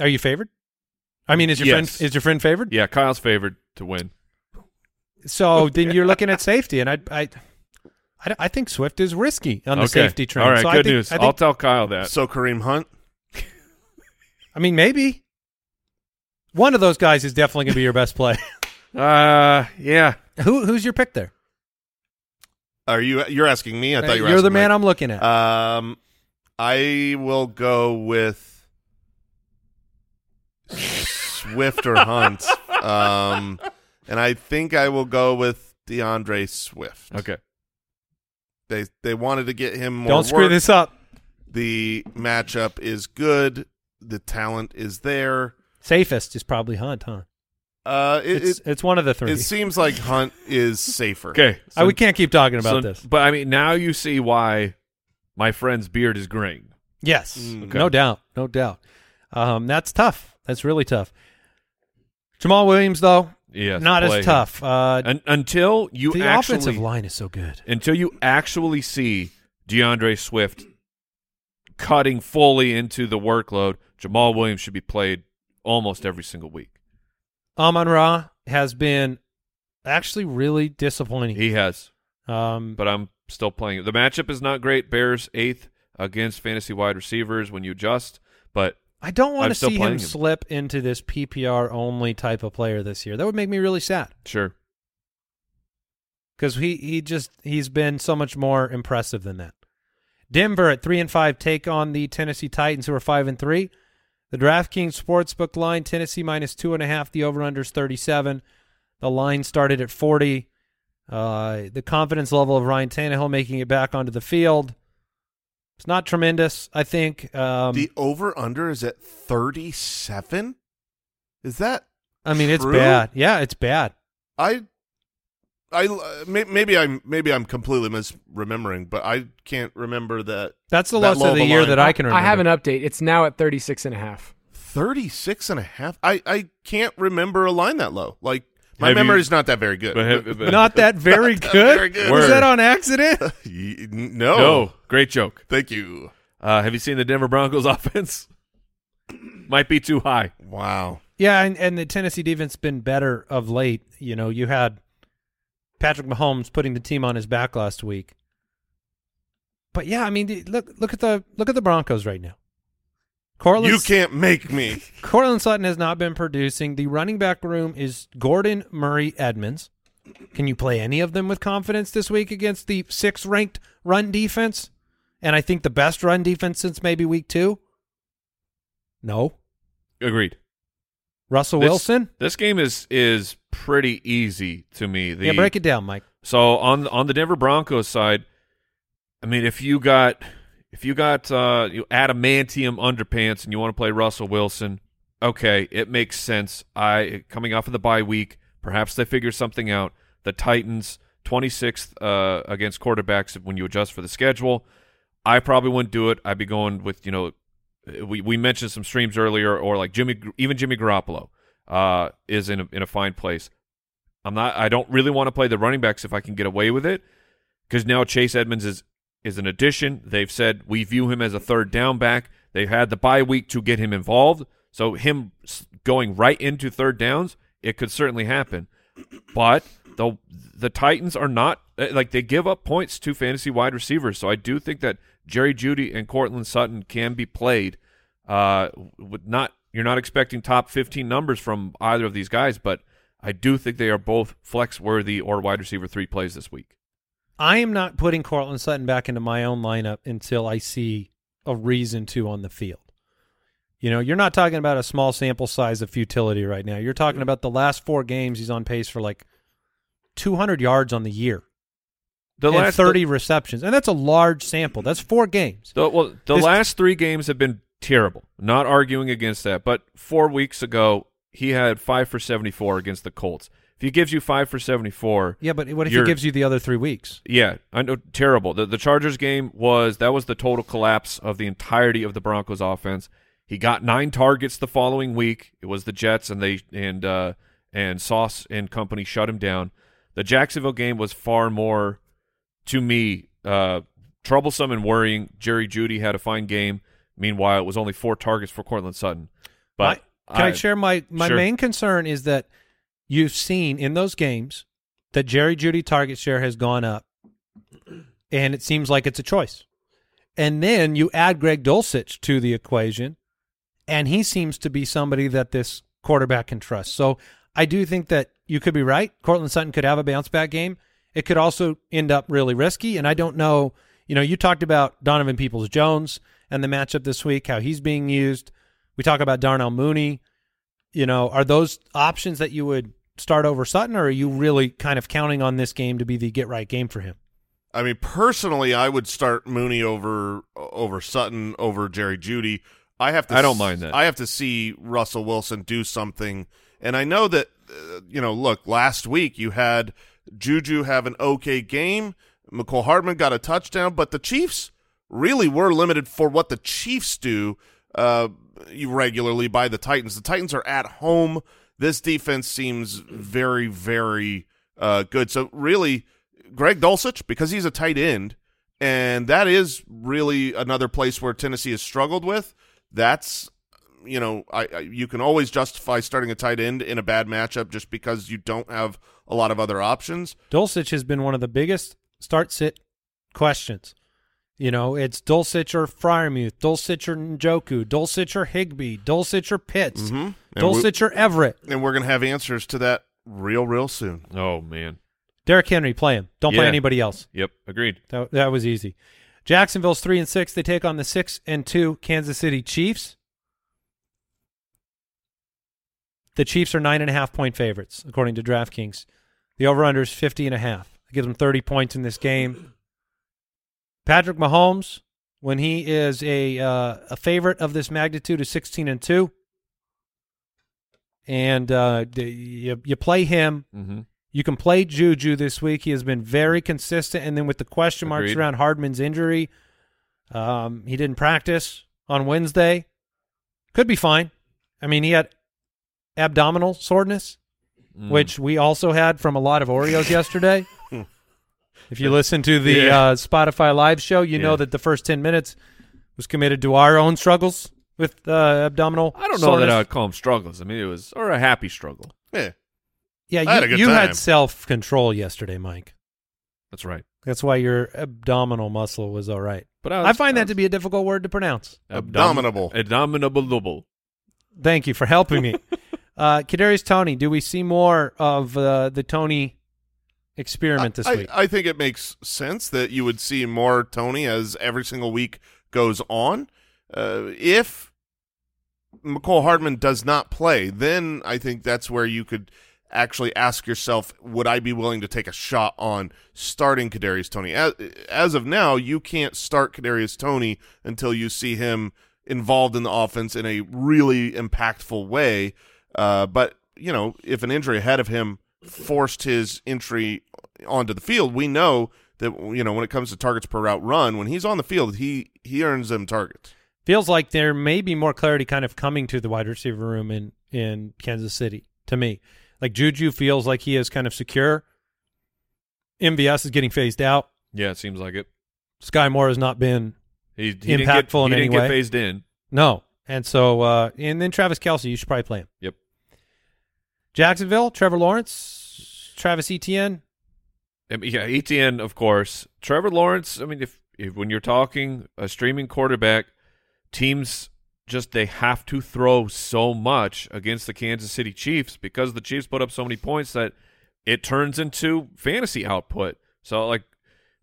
are you favored? I mean, is your Yes. friend is your friend favored? yeah. Kyle's favored to win. So then you're looking at safety, and I, I, I, I think Swift is risky on the okay. safety train. All right, so I good think- news. I, I'll tell Kyle that. So Kareem Hunt. I mean, maybe one of those guys is definitely going to be your best play. Uh, yeah. Who who's your pick there? Are you? You're asking me? I thought you were. are the man Mike. I'm looking at. Um, I will go with Swift or Hunt. Um, and I think I will go with DeAndre Swift. Okay. They they wanted to get him more. Don't screw work. this up. The matchup is good. The talent is there. Safest is probably Hunt, huh? Uh, it, It's, it, it's one of the three. it seems like Hunt is safer. Okay. I, we can't keep talking about so- this. But I mean, now you see why my friend's beard is graying. Yes, Mm. Okay. no doubt, no doubt. Um, that's tough. That's really tough. Jamal Williams, though, Yes. not play as tough. Uh, Un- until you the actually offensive line is so good. until you actually see DeAndre Swift cutting fully into the workload, Jamal Williams should be played almost every single week. Amon Ra has been actually really disappointing. He has, Um, but I'm still playing. The matchup is not great. Bears eighth against fantasy wide receivers when you adjust, but I don't want I'm to see him, him. slip into this PPR only type of player this year. That would make me really sad sure. because he he just he's been so much more impressive than that. Denver at three and five take on the Tennessee Titans, who are five and three. The DraftKings Sportsbook line: Tennessee minus two and a half. The over/under is thirty-seven. The line started at forty. Uh, the confidence level of Ryan Tannehill making it back onto the field. It's not tremendous, I think. Um, The over under is at thirty seven. Is that I mean, it's bad. Yeah, it's bad. I? I uh, maybe I'm maybe I'm completely misremembering, but I can't remember that That's the That lowest of of the year line. that I can remember. I have an update. It's now at 36 and a half. 36 and a half. I I can't remember a line that low. Like my Have you- memory is not that very good. But have- but- Not that very Not that good. very good. Was that on accident? No. no, great joke. Thank you. Uh, have you seen the Denver Broncos offense? Might be too high. Wow. yeah, and, and the Tennessee defense been better of late. You know, you had Patrick Mahomes putting the team on his back last week. But yeah, I mean, look look at the look at the Broncos right now. Courtland, You can't make me. Courtland Sutton has not been producing. The running back room is Gordon, Murray, Edmonds. Can you play any of them with confidence this week against the sixth ranked run defense? And I think the best run defense since maybe week two? No. Agreed. Russell This- Wilson. This game is is pretty easy to me. The, yeah, break it down, Mike. So on on the Denver Broncos side, I mean, if you got if you got uh, you adamantium underpants and you want to play Russell Wilson, okay, it makes sense. I coming off of the bye week, perhaps they figure something out. The Titans, twenty sixth uh, against quarterbacks when you adjust for the schedule. I probably wouldn't do it. I'd be going with you know, we we mentioned some streams earlier, or like Jimmy, even Jimmy Garoppolo uh, is in a, in a fine place. I'm not. I don't really want to play the running backs if I can get away with it, because now Chase Edmonds is is an addition. They've said we view him as a third down back. They've had the bye week to get him involved, so him going right into third downs, it could certainly happen. But the the Titans are not eh, like they give up points to fantasy wide receivers, so I do think that Jerry Jeudy and Courtland Sutton can be played. Uh, with not you're not expecting top 15 numbers from either of these guys, but I do think they are both flex worthy or wide receiver three plays this week. I am not putting Courtland Sutton back into my own lineup until I see a reason to on the field. You know, you're not talking about a small sample size of futility right now. You're talking about the last four games. He's on pace for like 200 yards on the year The and last 30 receptions, and that's a large sample. That's four games. The, well, the This- last three games have been terrible. Not arguing against that, but four weeks ago he had five for seventy-four against the Colts. If he gives you five for seventy-four, Yeah, but what if he gives you the other three weeks? yeah, I know terrible. The the Chargers game was that was the total collapse of the entirety of the Broncos offense. He got nine targets the following week. It was the Jets and they and uh and Sauce and company shut him down. The Jacksonville game was far more to me uh troublesome and worrying. Jerry Jeudy had a fine game. Meanwhile, it was only four targets for Courtland Sutton. But My- can I, share my my Sure. main concern is that you've seen in those games that Jerry Jeudy target share has gone up, and it seems like it's a choice. And then you add Greg Dulcich to the equation, and he seems to be somebody that this quarterback can trust. So I do think that you could be right. Courtland Sutton could have a bounce back game. It could also end up really risky, and I don't know. You know, you talked about Donovan Peoples Jones and the matchup this week, how he's being used. We talk about Darnell Mooney. You know, are those options that you would start over Sutton, or are you really kind of counting on this game to be the get right game for him? I mean, personally, I would start Mooney over over Sutton over Jerry Jeudy. I have to. I don't mind that. I have to see Russell Wilson do something, and I know that uh, you know. Look, last week you had Juju have an okay game. Mecole Hardman got a touchdown, but the Chiefs really were limited for what the Chiefs do uh, regularly by the Titans. The Titans are at home. This defense seems very, very uh, good. So really, Greg Dulcich, because he's a tight end, and that is really another place where Tennessee has struggled with. That's you know, I, I you can always justify starting a tight end in a bad matchup just because you don't have a lot of other options. Dulcich has been one of the biggest start sit questions. You know, it's Dulcich or Freiermuth, Dulcich or Njoku, Dulcich or Higbee, Dulcich or Pitts, Mm-hmm. And, we, Dulcich or Everett. and we're gonna have answers to that real, real soon. Oh man. Derrick Henry, play him. Don't play anybody else. Yep. Agreed. That, that was easy. Jacksonville's three and six. They take on the six and two Kansas City Chiefs. The Chiefs are nine and a half point favorites, according to DraftKings. The over-under is 50 and a half. It gives them 30 points in this game. Patrick Mahomes, when he is a uh, a favorite of this magnitude, is 16 and two. And uh, you, you play him. Mm-hmm. You can play Juju this week. He has been very consistent. And then with the question marks Agreed. around Hardman's injury, um, he didn't practice on Wednesday. Could be fine. I mean, he had abdominal soreness, Mm. which we also had from a lot of Oreos yesterday. If you listen to the Yeah. uh, Spotify live show, you know that the first 10 minutes was committed to our own struggles with uh, abdominal I don't know soreness. that I would call them struggles. I mean, it was or a happy struggle. Yeah, Yeah, I had a you, good you time. had self control yesterday, Mike. That's right. That's why your abdominal muscle was all right. But I find that to be a difficult word to pronounce. Abominable. Abominable. Thank you for helping me. uh, Kadarius Toney, do we see more of uh, the Toney experiment this I, week? I think it makes sense that you would see more Toney as every single week goes on. Uh, if Mecole Hardman does not play, then I think that's where you could actually ask yourself, would I be willing to take a shot on starting Kadarius Toney? As, as of now, you can't start Kadarius Toney until you see him involved in the offense in a really impactful way. Uh, but you know, if an injury ahead of him forced his entry onto the field, we know that you know when it comes to targets per route run, when he's on the field, he he earns them targets. Feels like there may be more clarity kind of coming to the wide receiver room in in Kansas City to me. Like Juju feels like he is kind of secure. MVS is getting phased out. Yeah, it seems like it. Skyy Moore has not been He, he Impactful didn't get, in he any didn't get way. phased in. no, and so uh, and then Travis Kelce, you should probably play him. Yep. Jacksonville, Trevor Lawrence, Travis Etienne. Yeah, ETN, of course. Trevor Lawrence. I mean, if, if when you're talking a streaming quarterback, teams just they have to throw so much against the Kansas City Chiefs because the Chiefs put up so many points that it turns into fantasy output. So like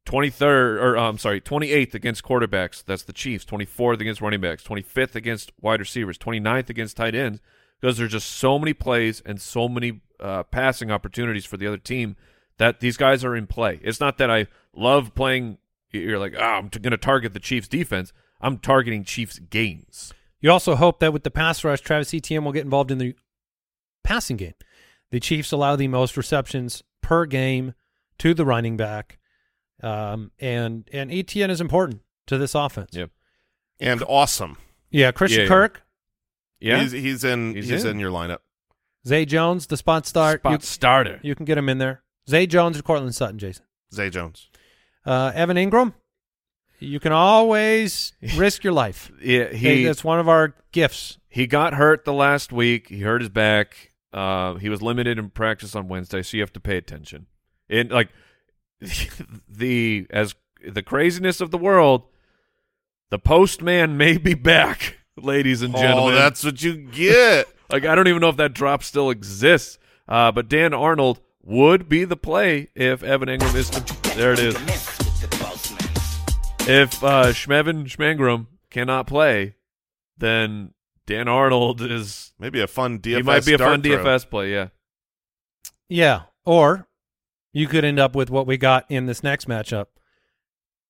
23rd or uh, I'm sorry, 28th against quarterbacks, that's the Chiefs, 24th against running backs, 25th against wide receivers, 29th against tight ends because there's just so many plays and so many uh, passing opportunities for the other team that these guys are in play. It's not that I love playing you're like, "Oh, I'm going to target the Chiefs defense." I'm targeting Chiefs games. You also hope that with the pass rush, Travis Etienne will get involved in the passing game. The Chiefs allow the most receptions per game to the running back, um, and and Etienne is important to this offense. Yep. And awesome. Yeah, Christian Yeah, yeah. Kirk, Yeah. He's, he's in. He's He's, in. in. your lineup. Zay Jones, the spot start. Spot you, starter. you can get him in there. Zay Jones or Cortland Sutton, Jason. Zay Jones. Uh, Evan Engram, you can always risk your life. Yeah, he That's one of our gifts. he got hurt the last week. He hurt his back. Uh, he was limited in practice on Wednesday, so you have to pay attention. And like the as the craziness of the world, the postman may be back, ladies and gentlemen. Oh, gentlemen. that's what you get. like I don't even know if that drop still exists. Uh, but Dan Arnold would be the play if Evan Engram is there. It is. If uh, Schmevin Schmengram cannot play, then Dan Arnold is Maybe a fun DFS. he might be a fun throw. DFS play. Yeah, Yeah. Or you could end up with what we got in this next matchup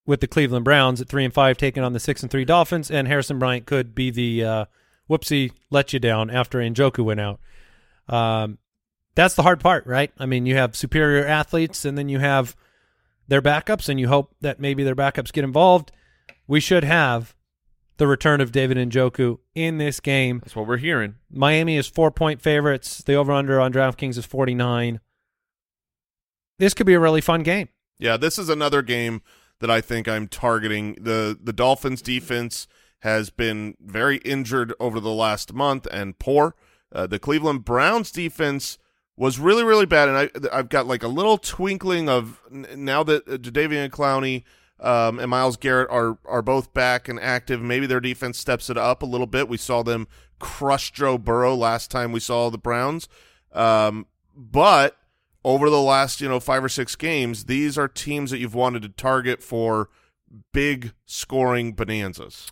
with the Cleveland Browns at three and five taking on the six and three Dolphins, and Harrison Bryant could be the uh, whoopsie let you down after Njoku went out. Um, that's the hard part, right? I mean, you have superior athletes, and then you have their backups, and you hope that maybe their backups get involved. We should have the return of David and Njoku in this game. that's what we're hearing. Miami is four point favorites. The over under on DraftKings is 49. This could be a really fun game. Yeah, this is another game that I think I'm targeting. the The Dolphins defense has been very injured over the last month and poor. Uh, the Cleveland Browns defense was really really bad, and I I've got like a little twinkling of now that uh, Jadeveon Clowney um, and Myles Garrett are are both back and active. Maybe their defense steps it up a little bit. We saw them crush Joe Burrow last time we saw the Browns, um, but over the last you know five or six games, these are teams that you've wanted to target for big scoring bonanzas.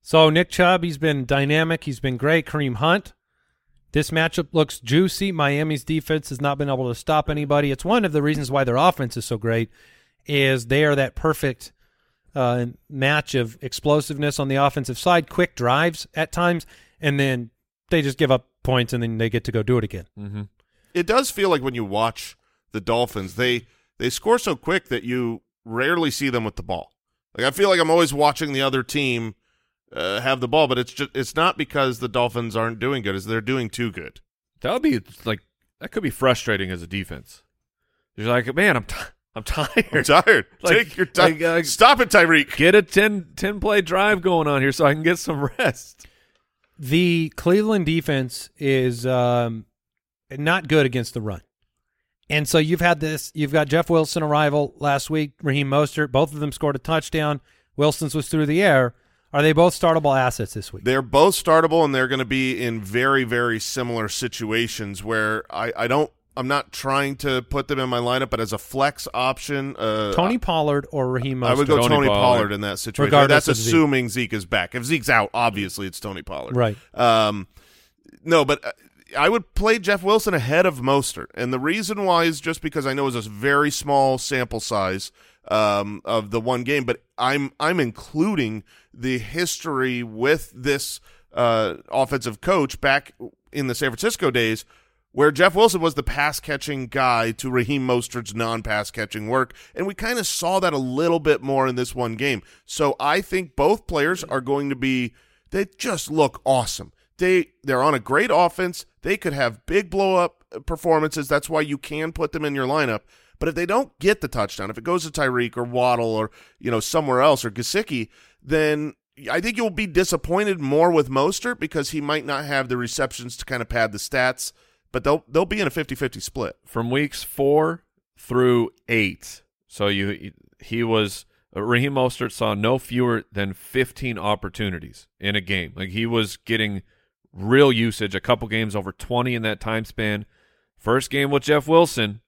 So Nick Chubb, he's been dynamic. He's been great. Kareem Hunt. This matchup looks juicy. Miami's defense has not been able to stop anybody. It's one of the reasons why their offense is so great. Is they are that perfect uh, match of explosiveness on the offensive side, quick drives at times, and then they just give up points and then they get to go do it again. Mm-hmm. It does feel like when you watch the Dolphins, they they score so quick that you rarely see them with the ball. Like I feel like I'm always watching the other team uh, have the ball, but it's just it's not because the Dolphins aren't doing good; is they're doing too good. That would be like that could be frustrating as a defense. You're like, man, I'm t- I'm tired. I'm tired. Like- Take your time. like, uh, Stop it, Tyreek. Get a 10, 10 play drive going on here so I can get some rest. The Cleveland defense is um, not good against the run. And so you've had this, you've got Jeff Wilson arrival last week, Raheem Mostert, both of them scored a touchdown. Wilson's was through the air. Are they both startable assets this week? They're both startable, and they're going to be in very, very similar situations where I, I don't I'm not trying to put them in my lineup, but as a flex option, uh, Tony Pollard or Raheem Mostert. I would go Tony Tony, Pollard. Pollard. in that situation. Regardless That's of Zeke. assuming Zeke. is back. If Zeke's out, obviously it's Tony Pollard. Right. Um, no, but uh, I would play Jeff Wilson ahead of Mostert, and the reason why is just because I know it's a very small sample size um, of the one game, but I'm I'm including the history with this uh, offensive coach back in the San Francisco days. Where Jeff Wilson was the pass catching guy to Raheem Mostert's non pass catching work. And we kind of saw that a little bit more in this one game. So I think both players are going to be, they just look awesome. They they're on a great offense. They could have big blow up performances. That's why you can put them in your lineup. But if they don't get the touchdown, if it goes to Tyreek or Waddle or you know somewhere else or Gesicki, then I think you'll be disappointed more with Mostert because he might not have the receptions to kind of pad the stats. But they'll they'll be in a 50-50 split. from weeks four through eight. So you he was uh, Raheem Mostert saw no fewer than 15 opportunities in a game. Like he was getting real usage, a couple games over 20 in that time span. First game with Jeff Wilson,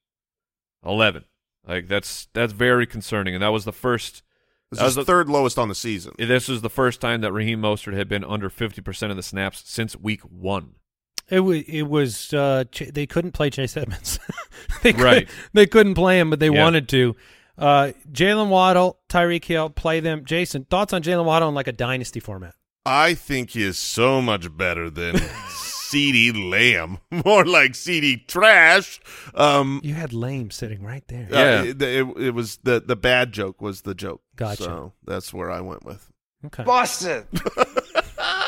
11. Like that's that's very concerning, and that was the first. This That is was the- third lowest on the season. This was the first time that Raheem Mostert had been under 50% of the snaps since week one. It was. It was. Uh, Ch- they couldn't play Chase Edmonds. they could, Right. They couldn't play him, but they Yeah. wanted to. Uh, Jaylen Waddle, Tyreek Hill, play them. Jason, thoughts on Jaylen Waddle in like a dynasty format? I think he is so much better than CeeDee Lamb, more like CD Trash. Um, You had Lame sitting right there. uh, Yeah. it, it, it was the the bad joke was the joke. Gotcha. So that's where I went with. Okay. Boston. I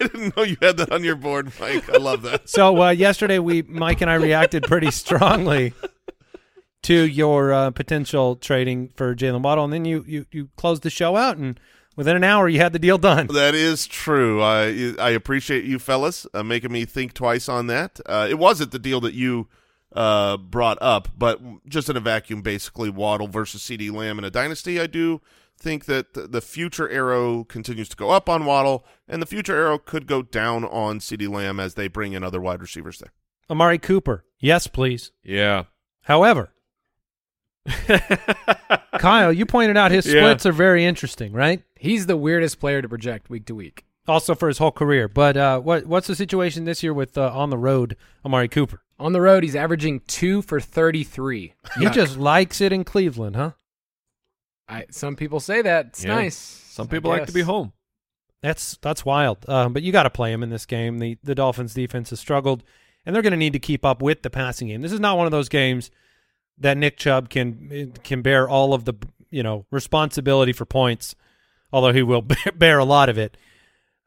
didn't know you had that on your board, Mike. I love that. So uh, yesterday, we Mike and I reacted pretty strongly to your uh, potential trading for Jaylen Waddle, and then you you you closed the show out, and within an hour, you had the deal done. That is true. I I appreciate you fellas uh, making me think twice on that. Uh, it wasn't the deal that you uh, brought up, but just in a vacuum, basically Waddle versus CeeDee Lamb in a dynasty. I do think that the future arrow continues to go up on Waddle, and the future arrow could go down on CeeDee Lamb as they bring in other wide receivers there. Amari Cooper, yes, please. Yeah. However, Kyle, you pointed out his Yeah. splits are very interesting, right? He's the weirdest player to project week to week. Also for his whole career. But uh, what what's the situation this year with uh, on the road Amari Cooper? On the road, he's averaging two for 33. He just likes it in Cleveland, huh? I, some people say that. It's Yeah. nice. Some people like to be home. That's that's wild. Um, but you got to play him in this game. The the Dolphins defense has struggled, and they're going to need to keep up with the passing game. This is not one of those games that Nick Chubb can can bear all of the you know responsibility for points, although he will bear a lot of it.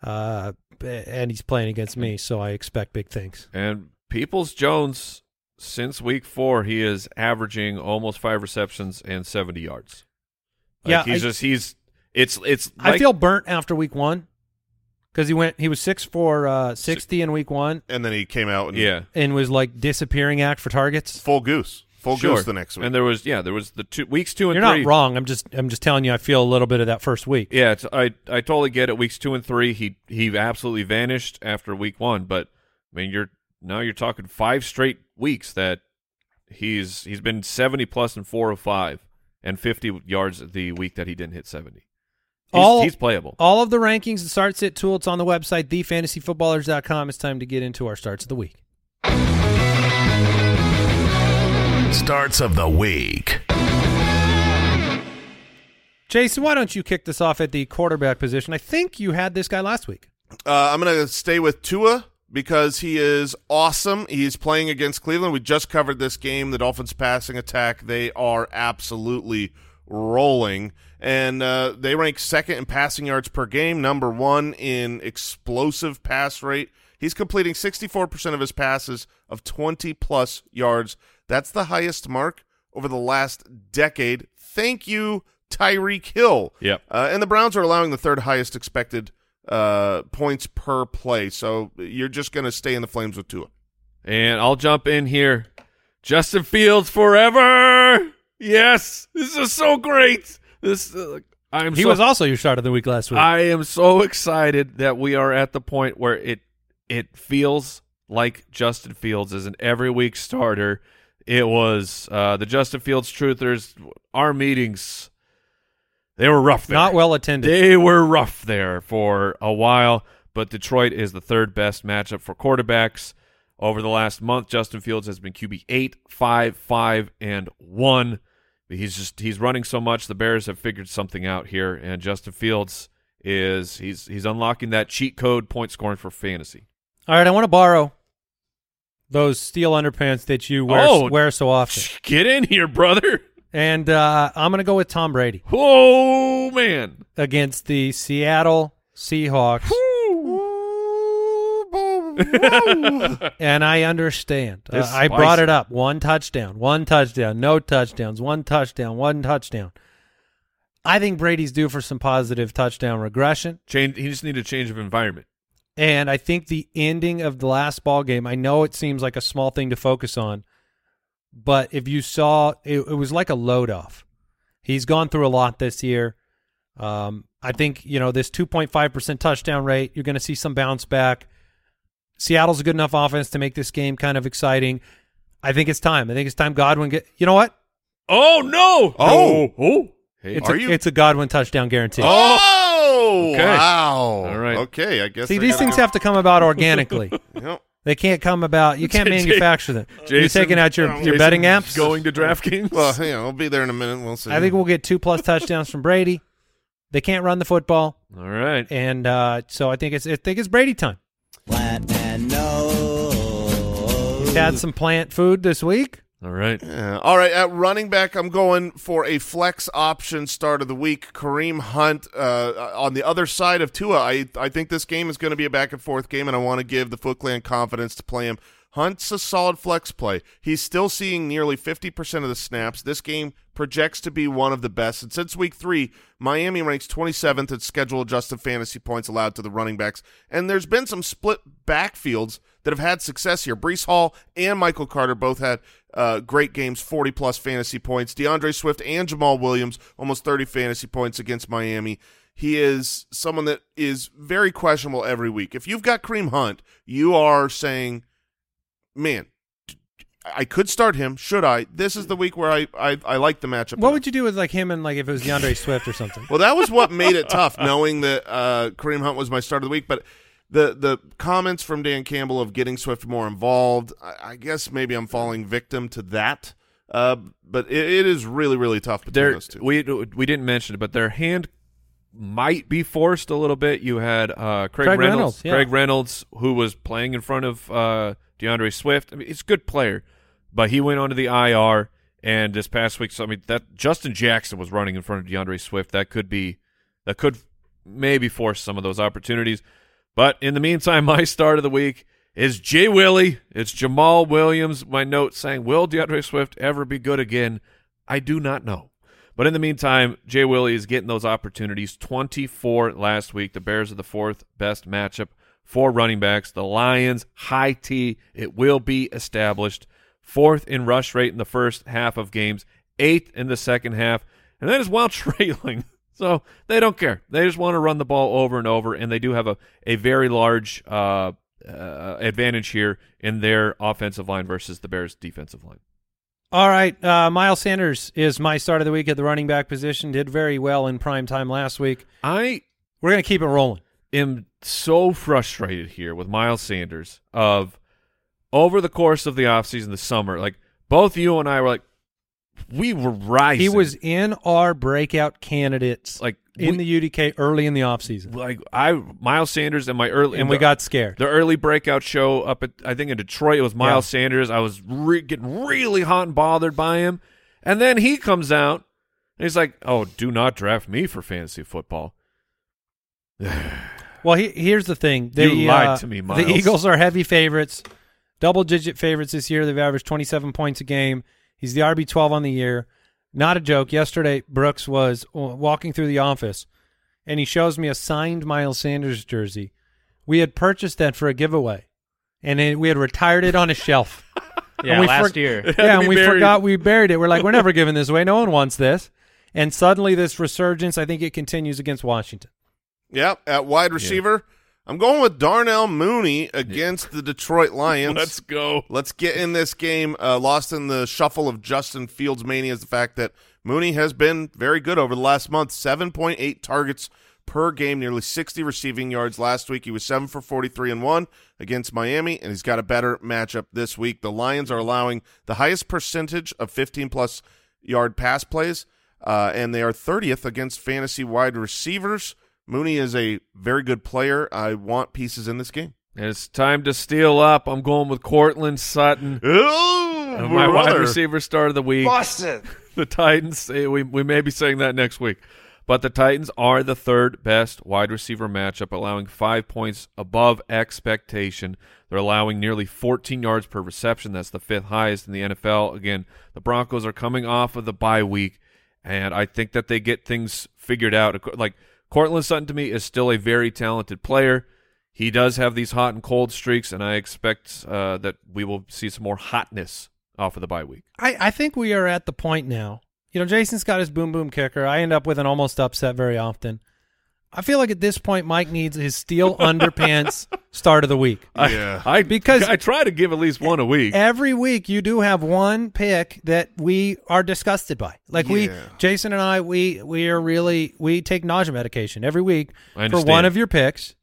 Uh, and he's playing against me, so I expect big things. And Peoples Jones, since week four, he is averaging almost five receptions and 70 yards. Like Yeah, he's I- just he's it's it's. I feel burnt after week one because he went he was six for uh, sixty in week one And then he came out and yeah. and was like disappearing act for targets. full goose, full Sure. goose the next week. And there was yeah, there was the two weeks two and You're three. not wrong. I'm just I'm just telling you. I feel a little bit of that first week. Yeah, it's, I I totally get it. Weeks two and three, he he absolutely vanished after week one. But I mean, you're now you're talking five straight weeks that he's he's been seventy plus in four of five and fifty yards the week that he didn't hit seventy. He's, All- he's playable. All of the rankings and start sit tool. It's on the website thefantasyfootballers.com. It's time to get into our starts of the week. Starts of the week. Jason, why don't you kick this off at the quarterback position? I think you had this guy last week. Uh, I'm going to stay with Tua because he is awesome. He's playing against Cleveland. We just covered this game. The Dolphins' passing attack, they are absolutely rolling. And uh, they rank second in passing yards per game, number one in explosive pass rate. He's completing 64% of his passes of 20 plus yards. That's the highest mark over the last decade. Thank you, Tyreek Hill. Yep. Uh, and the Browns are allowing the third highest expected uh, points per play. So you're just going to stay in the flames with Tua. And I'll jump in here. Justin Fields forever. Yes, this is so great. This uh, I'm He so, was also your start of the week last week. I am so excited that we are at the point where it it feels like Justin Fields is an every week starter. It was uh, the Justin Fields truthers. Our meetings, they were rough. There. Not well attended. They were rough there for a while, but Detroit is the third best matchup for quarterbacks. Over the last month, Justin Fields has been QB 8, 5, 5, and 1. He's just he's running so much. The Bears have figured something out here, and Justin Fields is he's he's unlocking that cheat code point scoring for fantasy. All right, I want to borrow those steel underpants that you wear, Oh. wear so often. Get in here, brother. And uh, I'm going to go with Tom Brady Oh man. against the Seattle Seahawks. and I understand. Uh, I brought it up. One touchdown, one touchdown, no touchdowns, one touchdown, one touchdown. I think Brady's due for some positive touchdown regression. Change he just need a change of environment. And I think the ending of the last ball game, I know it seems like a small thing to focus on, but if you saw, it, it was like a load off. He's gone through a lot this year. Um, I think, you know, this 2.5% touchdown rate, you're going to see some bounce back. Seattle's a good enough offense to make this game kind of exciting. I think it's time. I think it's time Godwin get, you know what? Oh no. Oh. oh. Hey, It's Are a, you- it's a Godwin touchdown guarantee. Oh, Okay. wow. All right. Okay, I guess. See, I these things go- have to come about organically. Yep. They can't come about. You can't manufacture them. You're taking out your, your betting apps. Going to DraftKings. Well, yeah, I'll be there in a minute. We'll see. I think we'll get two plus touchdowns from Brady. They can't run the football, All right. and uh, so I think it's I think it's Brady time. Had some plant food this week. All right. Yeah. All right, at running back, I'm going for a flex option start of the week. Kareem Hunt uh, on the other side of Tua. I I think this game is going to be a back and forth game, and I want to give the Foot Clan confidence to play him. Hunt's a solid flex play. He's still seeing nearly 50% of the snaps. This game projects to be one of the best. And since week three, Miami ranks 27th in schedule adjusted fantasy points allowed to the running backs. And there's been some split backfields that have had success here. Breece Hall and Michael Carter both had uh, great games, 40 plus fantasy points. DeAndre Swift and Jamal Williams, almost 30 fantasy points against Miami. He is someone that is very questionable every week. If you've got Kareem Hunt, you are saying, man, I could start him. Should I? This is the week where I, I, I like the matchup. What would you do with like him and like if it was DeAndre Swift or something? Well, that was what made it tough, knowing that uh, Kareem Hunt was my start of the week. But the the comments from Dan Campbell of getting Swift more involved, I, I guess maybe I'm falling victim to that. Uh, but it, it is really really tough between Their those two. we we didn't mention it, but their hand might be forced a little bit. You had uh, Craig, Craig Reynolds, Reynolds, yeah. Craig Reynolds, who was playing in front of uh, DeAndre Swift. I mean, he's a good player, but he went onto the IR. And this past week, so I mean, that Justin Jackson was running in front of DeAndre Swift. That could be, that could maybe force some of those opportunities. But in the meantime, my start of the week is Jay Willie. It's Jamal Williams. My note saying, "Will DeAndre Swift ever be good again?" I do not know. But in the meantime, Jay Willie is getting those opportunities. 24 last week. The Bears are the fourth best matchup for running backs. The Lions, high T. It will be established. Fourth in rush rate in the first half of games. Eighth in the second half. And that is while trailing. So they don't care. They just want to run the ball over and over. And they do have a, a very large uh, uh, advantage here in their offensive line versus the Bears' defensive line. All right, uh, Miles Sanders is my start of the week at the running back position. Did very well in prime time last week. I We're gonna keep it rolling. Am so frustrated here with Miles Sanders of over the course of the offseason, the summer, like both you and I were like, we were rising. He was in our breakout candidates like in we- the UDK early in the offseason. like I Miles Sanders and my early and we the- got scared. the early breakout show up at I think in Detroit. It was Miles Yeah. Sanders. I was re- getting really hot and bothered by him, and then he comes out and he's like, "Oh, do not draft me for fantasy football." Well, he, here's the thing. The, You lied uh, to me, The Eagles are heavy favorites, double digit favorites this year. They've averaged 27 points a game. He's the RB 12 on the year. Not a joke. Yesterday, Brooks was walking through the office, and he shows me a signed Miles Sanders jersey. We had purchased that for a giveaway, and it, we had retired it on a shelf. Yeah, And we last for- year. yeah, and we buried. forgot we buried it. We're like, we're never giving this away. No one wants this. And suddenly, this resurgence, I think it continues against Washington. Yep, at wide receiver, I'm going with Darnell Mooney against the Detroit Lions. Let's go. Let's get in this game. Uh, lost in the shuffle of Justin Fields mania is the fact that Mooney has been very good over the last month. 7.8 targets per game, nearly 60 receiving yards. Last week he was 7 for 43 and 1 against Miami, and he's got a better matchup this week. The Lions are allowing the highest percentage of 15 plus yard pass plays, uh, and they are 30th against fantasy wide receivers. Mooney is a very good player. I want pieces in this game. It's time to steal up. I'm going with Courtland Sutton. Oh, Uh, my wide receiver start of the week. Boston. the Titans. eh, We we may be saying that next week, but the Titans are the third best wide receiver matchup, allowing five points above expectation. They're allowing nearly 14 yards per reception. That's the fifth highest in the NFL. Again, the Broncos are coming off of the bye week, and I think that they get things figured out. Like Courtland Sutton to me is still a very talented player. He does have these hot and cold streaks, and I expect uh, that we will see some more hotness off of the bye week. I, I think we are at the point now. You know, Jason's got his boom boom kicker. I end up with an almost upset very often. I feel like at this point, Mike needs his steel underpants start of the week. Yeah. I Because- I try to give at least one a week. Every week, you do have one pick that we are disgusted by. Like we, Jason and I, we we are really we take nausea medication every week for one of your picks.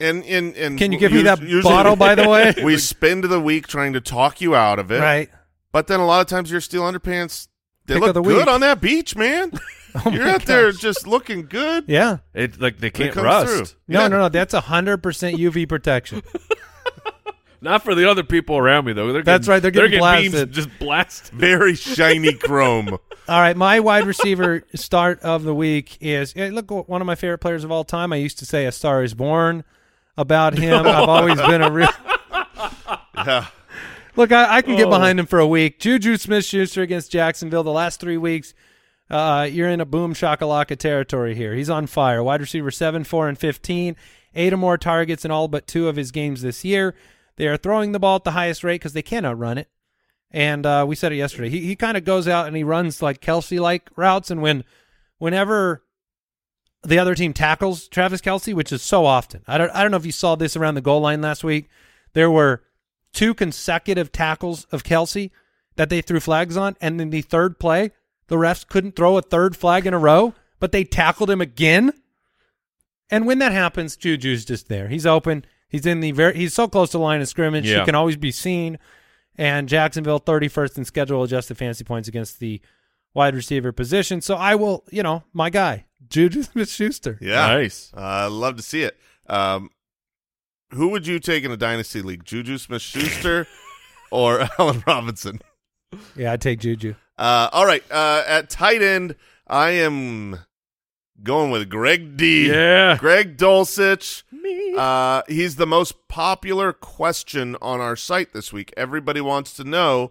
And, and, and Can you give me that usually- bottle, by the way? we spend the week trying to talk you out of it. Right. But then a lot of times your steel underpants, they Pick look the good week. on that beach, man. Oh You're my out there just looking good. Yeah. It like they can't comes rust. through. No, Yeah. no, no. That's hundred percent UV protection. Not for the other people around me though. They're That's getting, right, they're getting beams blasted. just blasted. Very shiny chrome. All right, my wide receiver start of the week is eh, look one of my favorite players of all time. I used to say a star is born about him. I've always been a real Yeah. look. I, I can get Oh. behind him for a week. Juju Smith Schuster against Jacksonville. The last three weeks, uh, you're in a boom shakalaka territory here. He's on fire. Wide receiver seven, four, and fifteen. Eight or more targets in all but two of his games this year. They are throwing the ball at the highest rate because they cannot run it. And uh, we said it yesterday. He he kind of goes out and he runs like Kelce like routes, and when whenever the other team tackles Travis Kelce, which is so often, I don't I don't know if you saw this around the goal line last week. There were two consecutive tackles of Kelce that they threw flags on, and then the third play, the refs couldn't throw a third flag in a row, but they tackled him again. And when that happens, Juju's just there. He's open. He's in the very. He's so close to the line of scrimmage. Yeah. He can always be seen. And Jacksonville, thirty first in schedule adjusted fantasy points against the wide receiver position. So I will, you know, my guy, Juju Smith Schuster. Yeah. Nice. Uh, I love to see it. Um, who would you take in a dynasty league? Juju Smith Schuster or Allen Robinson? Yeah, I'd take Juju. Uh, all right. Uh, at tight end, I am going with Greg D. Yeah. Greg Dulcich. Uh, he's the most popular question on our site this week. Everybody wants to know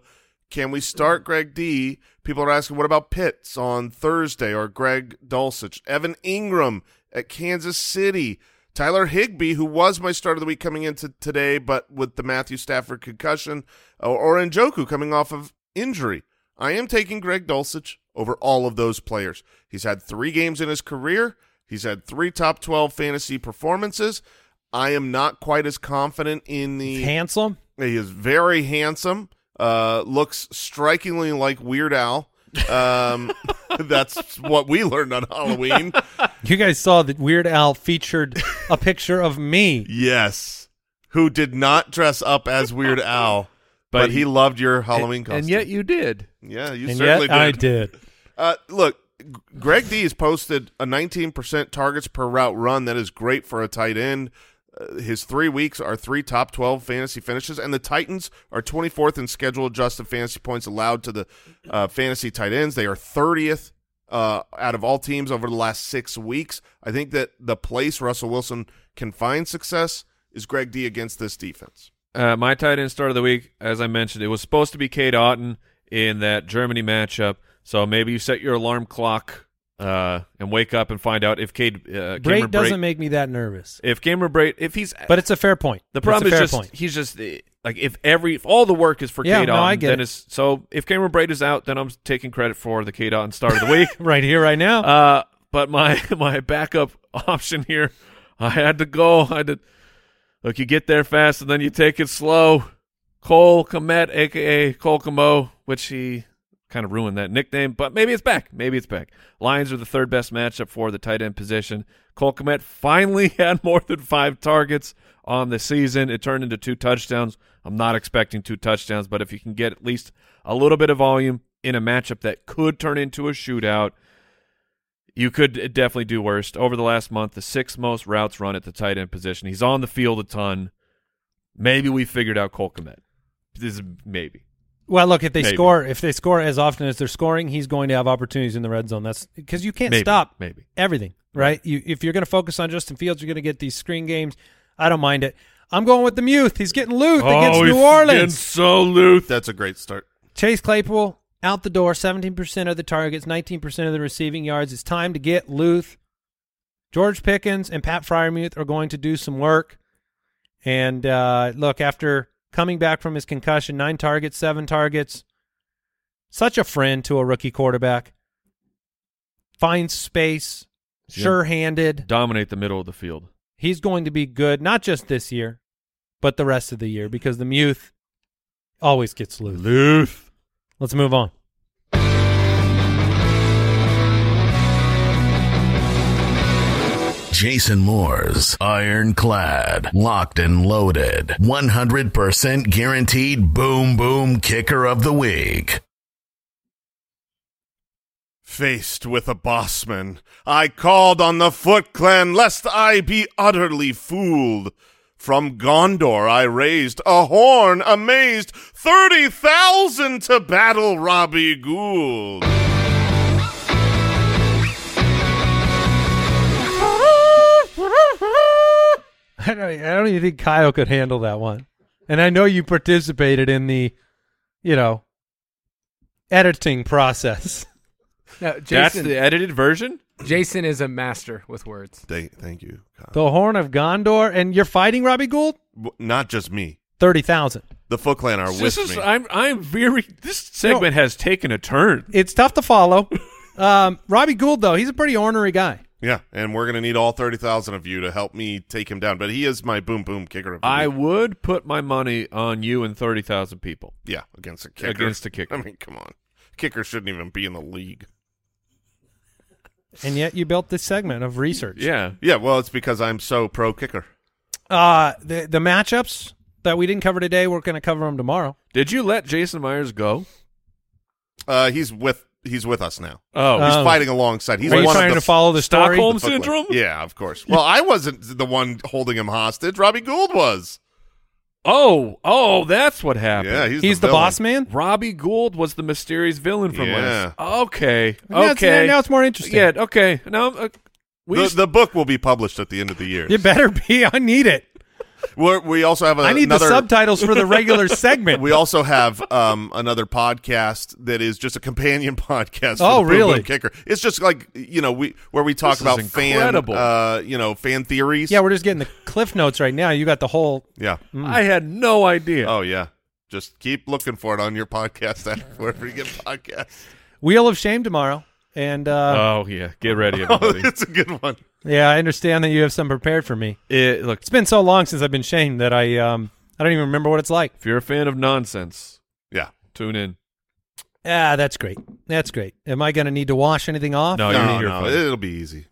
can we start Greg D? People are asking, what about Pitts on Thursday or Greg Dulcich? Evan Engram at Kansas City. Tyler Higbee, who was my start of the week coming into today, but with the Matthew Stafford concussion, or, or Njoku coming off of injury. I am taking Greg Dulcich over all of those players. He's had three games in his career. He's had three top 12 fantasy performances. I am not quite as confident in the. Handsome. He is very handsome. Uh, looks strikingly like Weird Al. Um, that's what we learned on Halloween. You guys saw that Weird Al featured a picture of me. yes, who did not dress up as Weird Al, but, But he loved your Halloween and, costume. and yet you did. Yeah, you and certainly yet I did. did. Uh, look, G- Greg D has posted a 19% targets per route run. That is great for a tight end. Uh, his three weeks are three top 12 fantasy finishes, and the Titans are 24th in schedule adjusted fantasy points allowed to the uh, fantasy tight ends. They are 30th uh, out of all teams over the last six weeks. I think that the place Russell Wilson can find success is Greg D against this defense. Uh, my tight end start of the week, as I mentioned, it was supposed to be Cade Otten in that Germany matchup. So maybe you set your alarm clock uh, and wake up and find out if Cade uh, doesn't Brate, make me that nervous. if Cameron Brate, if he's But it's a fair point. the problem is fair just point. he's just like if every if all the work is for Yeah, Cade no, Otten, I get then it. it's so if Cameron Brate is out, then I'm taking credit for the Cade Otten start of the week. right here, right now. Uh, but my my backup option here, I had to go. I had to look. You get there fast, and then you take it slow. Cole Kmet, aka Cole Komo, which he kind of ruined that nickname, but maybe it's back. Maybe it's back. Lions are the third best matchup for the tight end position. Cole Kmet finally had more than five targets on the season. It turned into two touchdowns. I'm not expecting two touchdowns, but if you can get at least a little bit of volume in a matchup that could turn into a shootout, you could definitely do worse. Over the last month, the sixth most routes run at the tight end position. He's on the field a ton. Maybe we figured out Cole Kmet. This is maybe. Well, look, if they Maybe. score, if they score as often as they're scoring, he's going to have opportunities in the red zone. That's because you can't Maybe. stop Maybe. everything, right? You if you're going to focus on Justin Fields, you're going to get these screen games. I don't mind it. I'm going with the Muth. He's getting Luth against Oh, New he's Orleans. getting so Luth. That's a great start. Chase Claypool out the door, 17% of the targets, 19% of the receiving yards. It's time to get Luth. George Pickens and Pat Freiermuth are going to do some work. And uh, look, after coming back from his concussion, nine targets, seven targets, such a friend to a rookie quarterback. Finds space, Yeah. sure-handed. Dominate the middle of the field. He's going to be good, not just this year, but the rest of the year because the Muth always gets loose. Luth. Let's move on. Jason Moore's ironclad, locked and loaded, 100% guaranteed boom boom kicker of the week. Faced with a bossman, I called on the Foot Clan lest I be utterly fooled. From Gondor I raised a horn, amazed thirty thousand to battle Robbie Gould. I don't, I don't even think Kyle could handle that one. And I know you participated in the, you know, editing process. No, That's Jason, the edited version? Jason is a master with words. Thank, thank you. Kyle. The Horn of Gondor, and you're fighting Robbie Gould? W- Not just me. 30,000. The Foot Clan are This with is me. I'm I'm very this segment has taken a turn. It's tough to follow. um, Robbie Gould, though, he's a pretty ornery guy. Yeah, and we're gonna need all thirty thousand of you to help me take him down. But he is my boom boom kicker. Of the I week. would put my money on you and 30,000 people. yeah against a kicker. Against a kicker. I mean, come on, kicker shouldn't even be in the league. And yet you built this segment of research. Yeah. Yeah, well, it's because I'm so pro kicker. Uh, the, the matchups that we didn't cover today, we're going to cover them tomorrow. Did you let Jason Myers go? Uh, he's with he's with us now. Oh, He's Oh. fighting alongside. He's Are you one trying of the to follow the story? Stockholm the Foot Clan. syndrome? Yeah, of course. Well, I wasn't the one holding him hostage. Robbie Gould was. Oh, oh, that's what happened. Yeah, he's, He's the, villain. boss man? Robbie Gould was the mysterious villain from Yeah. last. Okay. Now it's- Okay. now it's more interesting. Yeah, okay. Now uh, we The, just- the book will be published at the end of the year. You better be. I need it. We're, we also have a, I need another. the subtitles for the regular segment. we also have um, another podcast that is just a companion podcast. For Oh, the Boom really? Boom Kicker. It's just like you know we where we talk This about fan, uh, you know, fan theories. yeah, we're just getting the cliff notes right now. You got the whole. yeah. I had no idea. Oh yeah. Just keep looking for it on your podcast app wherever you get podcasts. Wheel of Shame tomorrow. And uh, Oh yeah, get ready, Oh, everybody. it's a good one. Yeah, I understand that you have some prepared for me. it, look, It's been so long since I've been shamed that I um I don't even remember what it's like. if you're a fan of nonsense, Yeah. tune in. Ah, that's great. That's great. Am I going to need to wash anything off? No, no, you're, you're no, it'll be easy.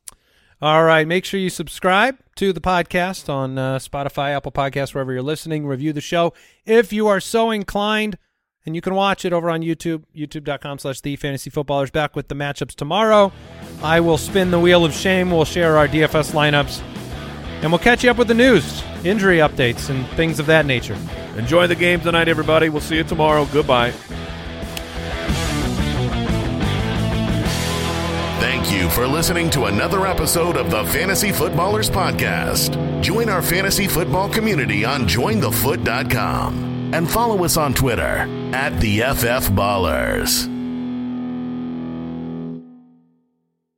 All right. Make sure you subscribe to the podcast on uh, Spotify, Apple Podcasts, wherever you're listening. Review the show if you are so inclined. And you can watch it over on YouTube, youtube.com slash the fantasy footballers. Back with the matchups tomorrow. I will spin the wheel of shame. We'll share our DFS lineups. And we'll catch you up with the news, injury updates, and things of that nature. Enjoy the game tonight, everybody. We'll see you tomorrow. Goodbye. Thank you for listening to another episode of the Fantasy Footballers Podcast. Join our fantasy football community on jointhefoot.com and follow us on Twitter at the FF Ballers.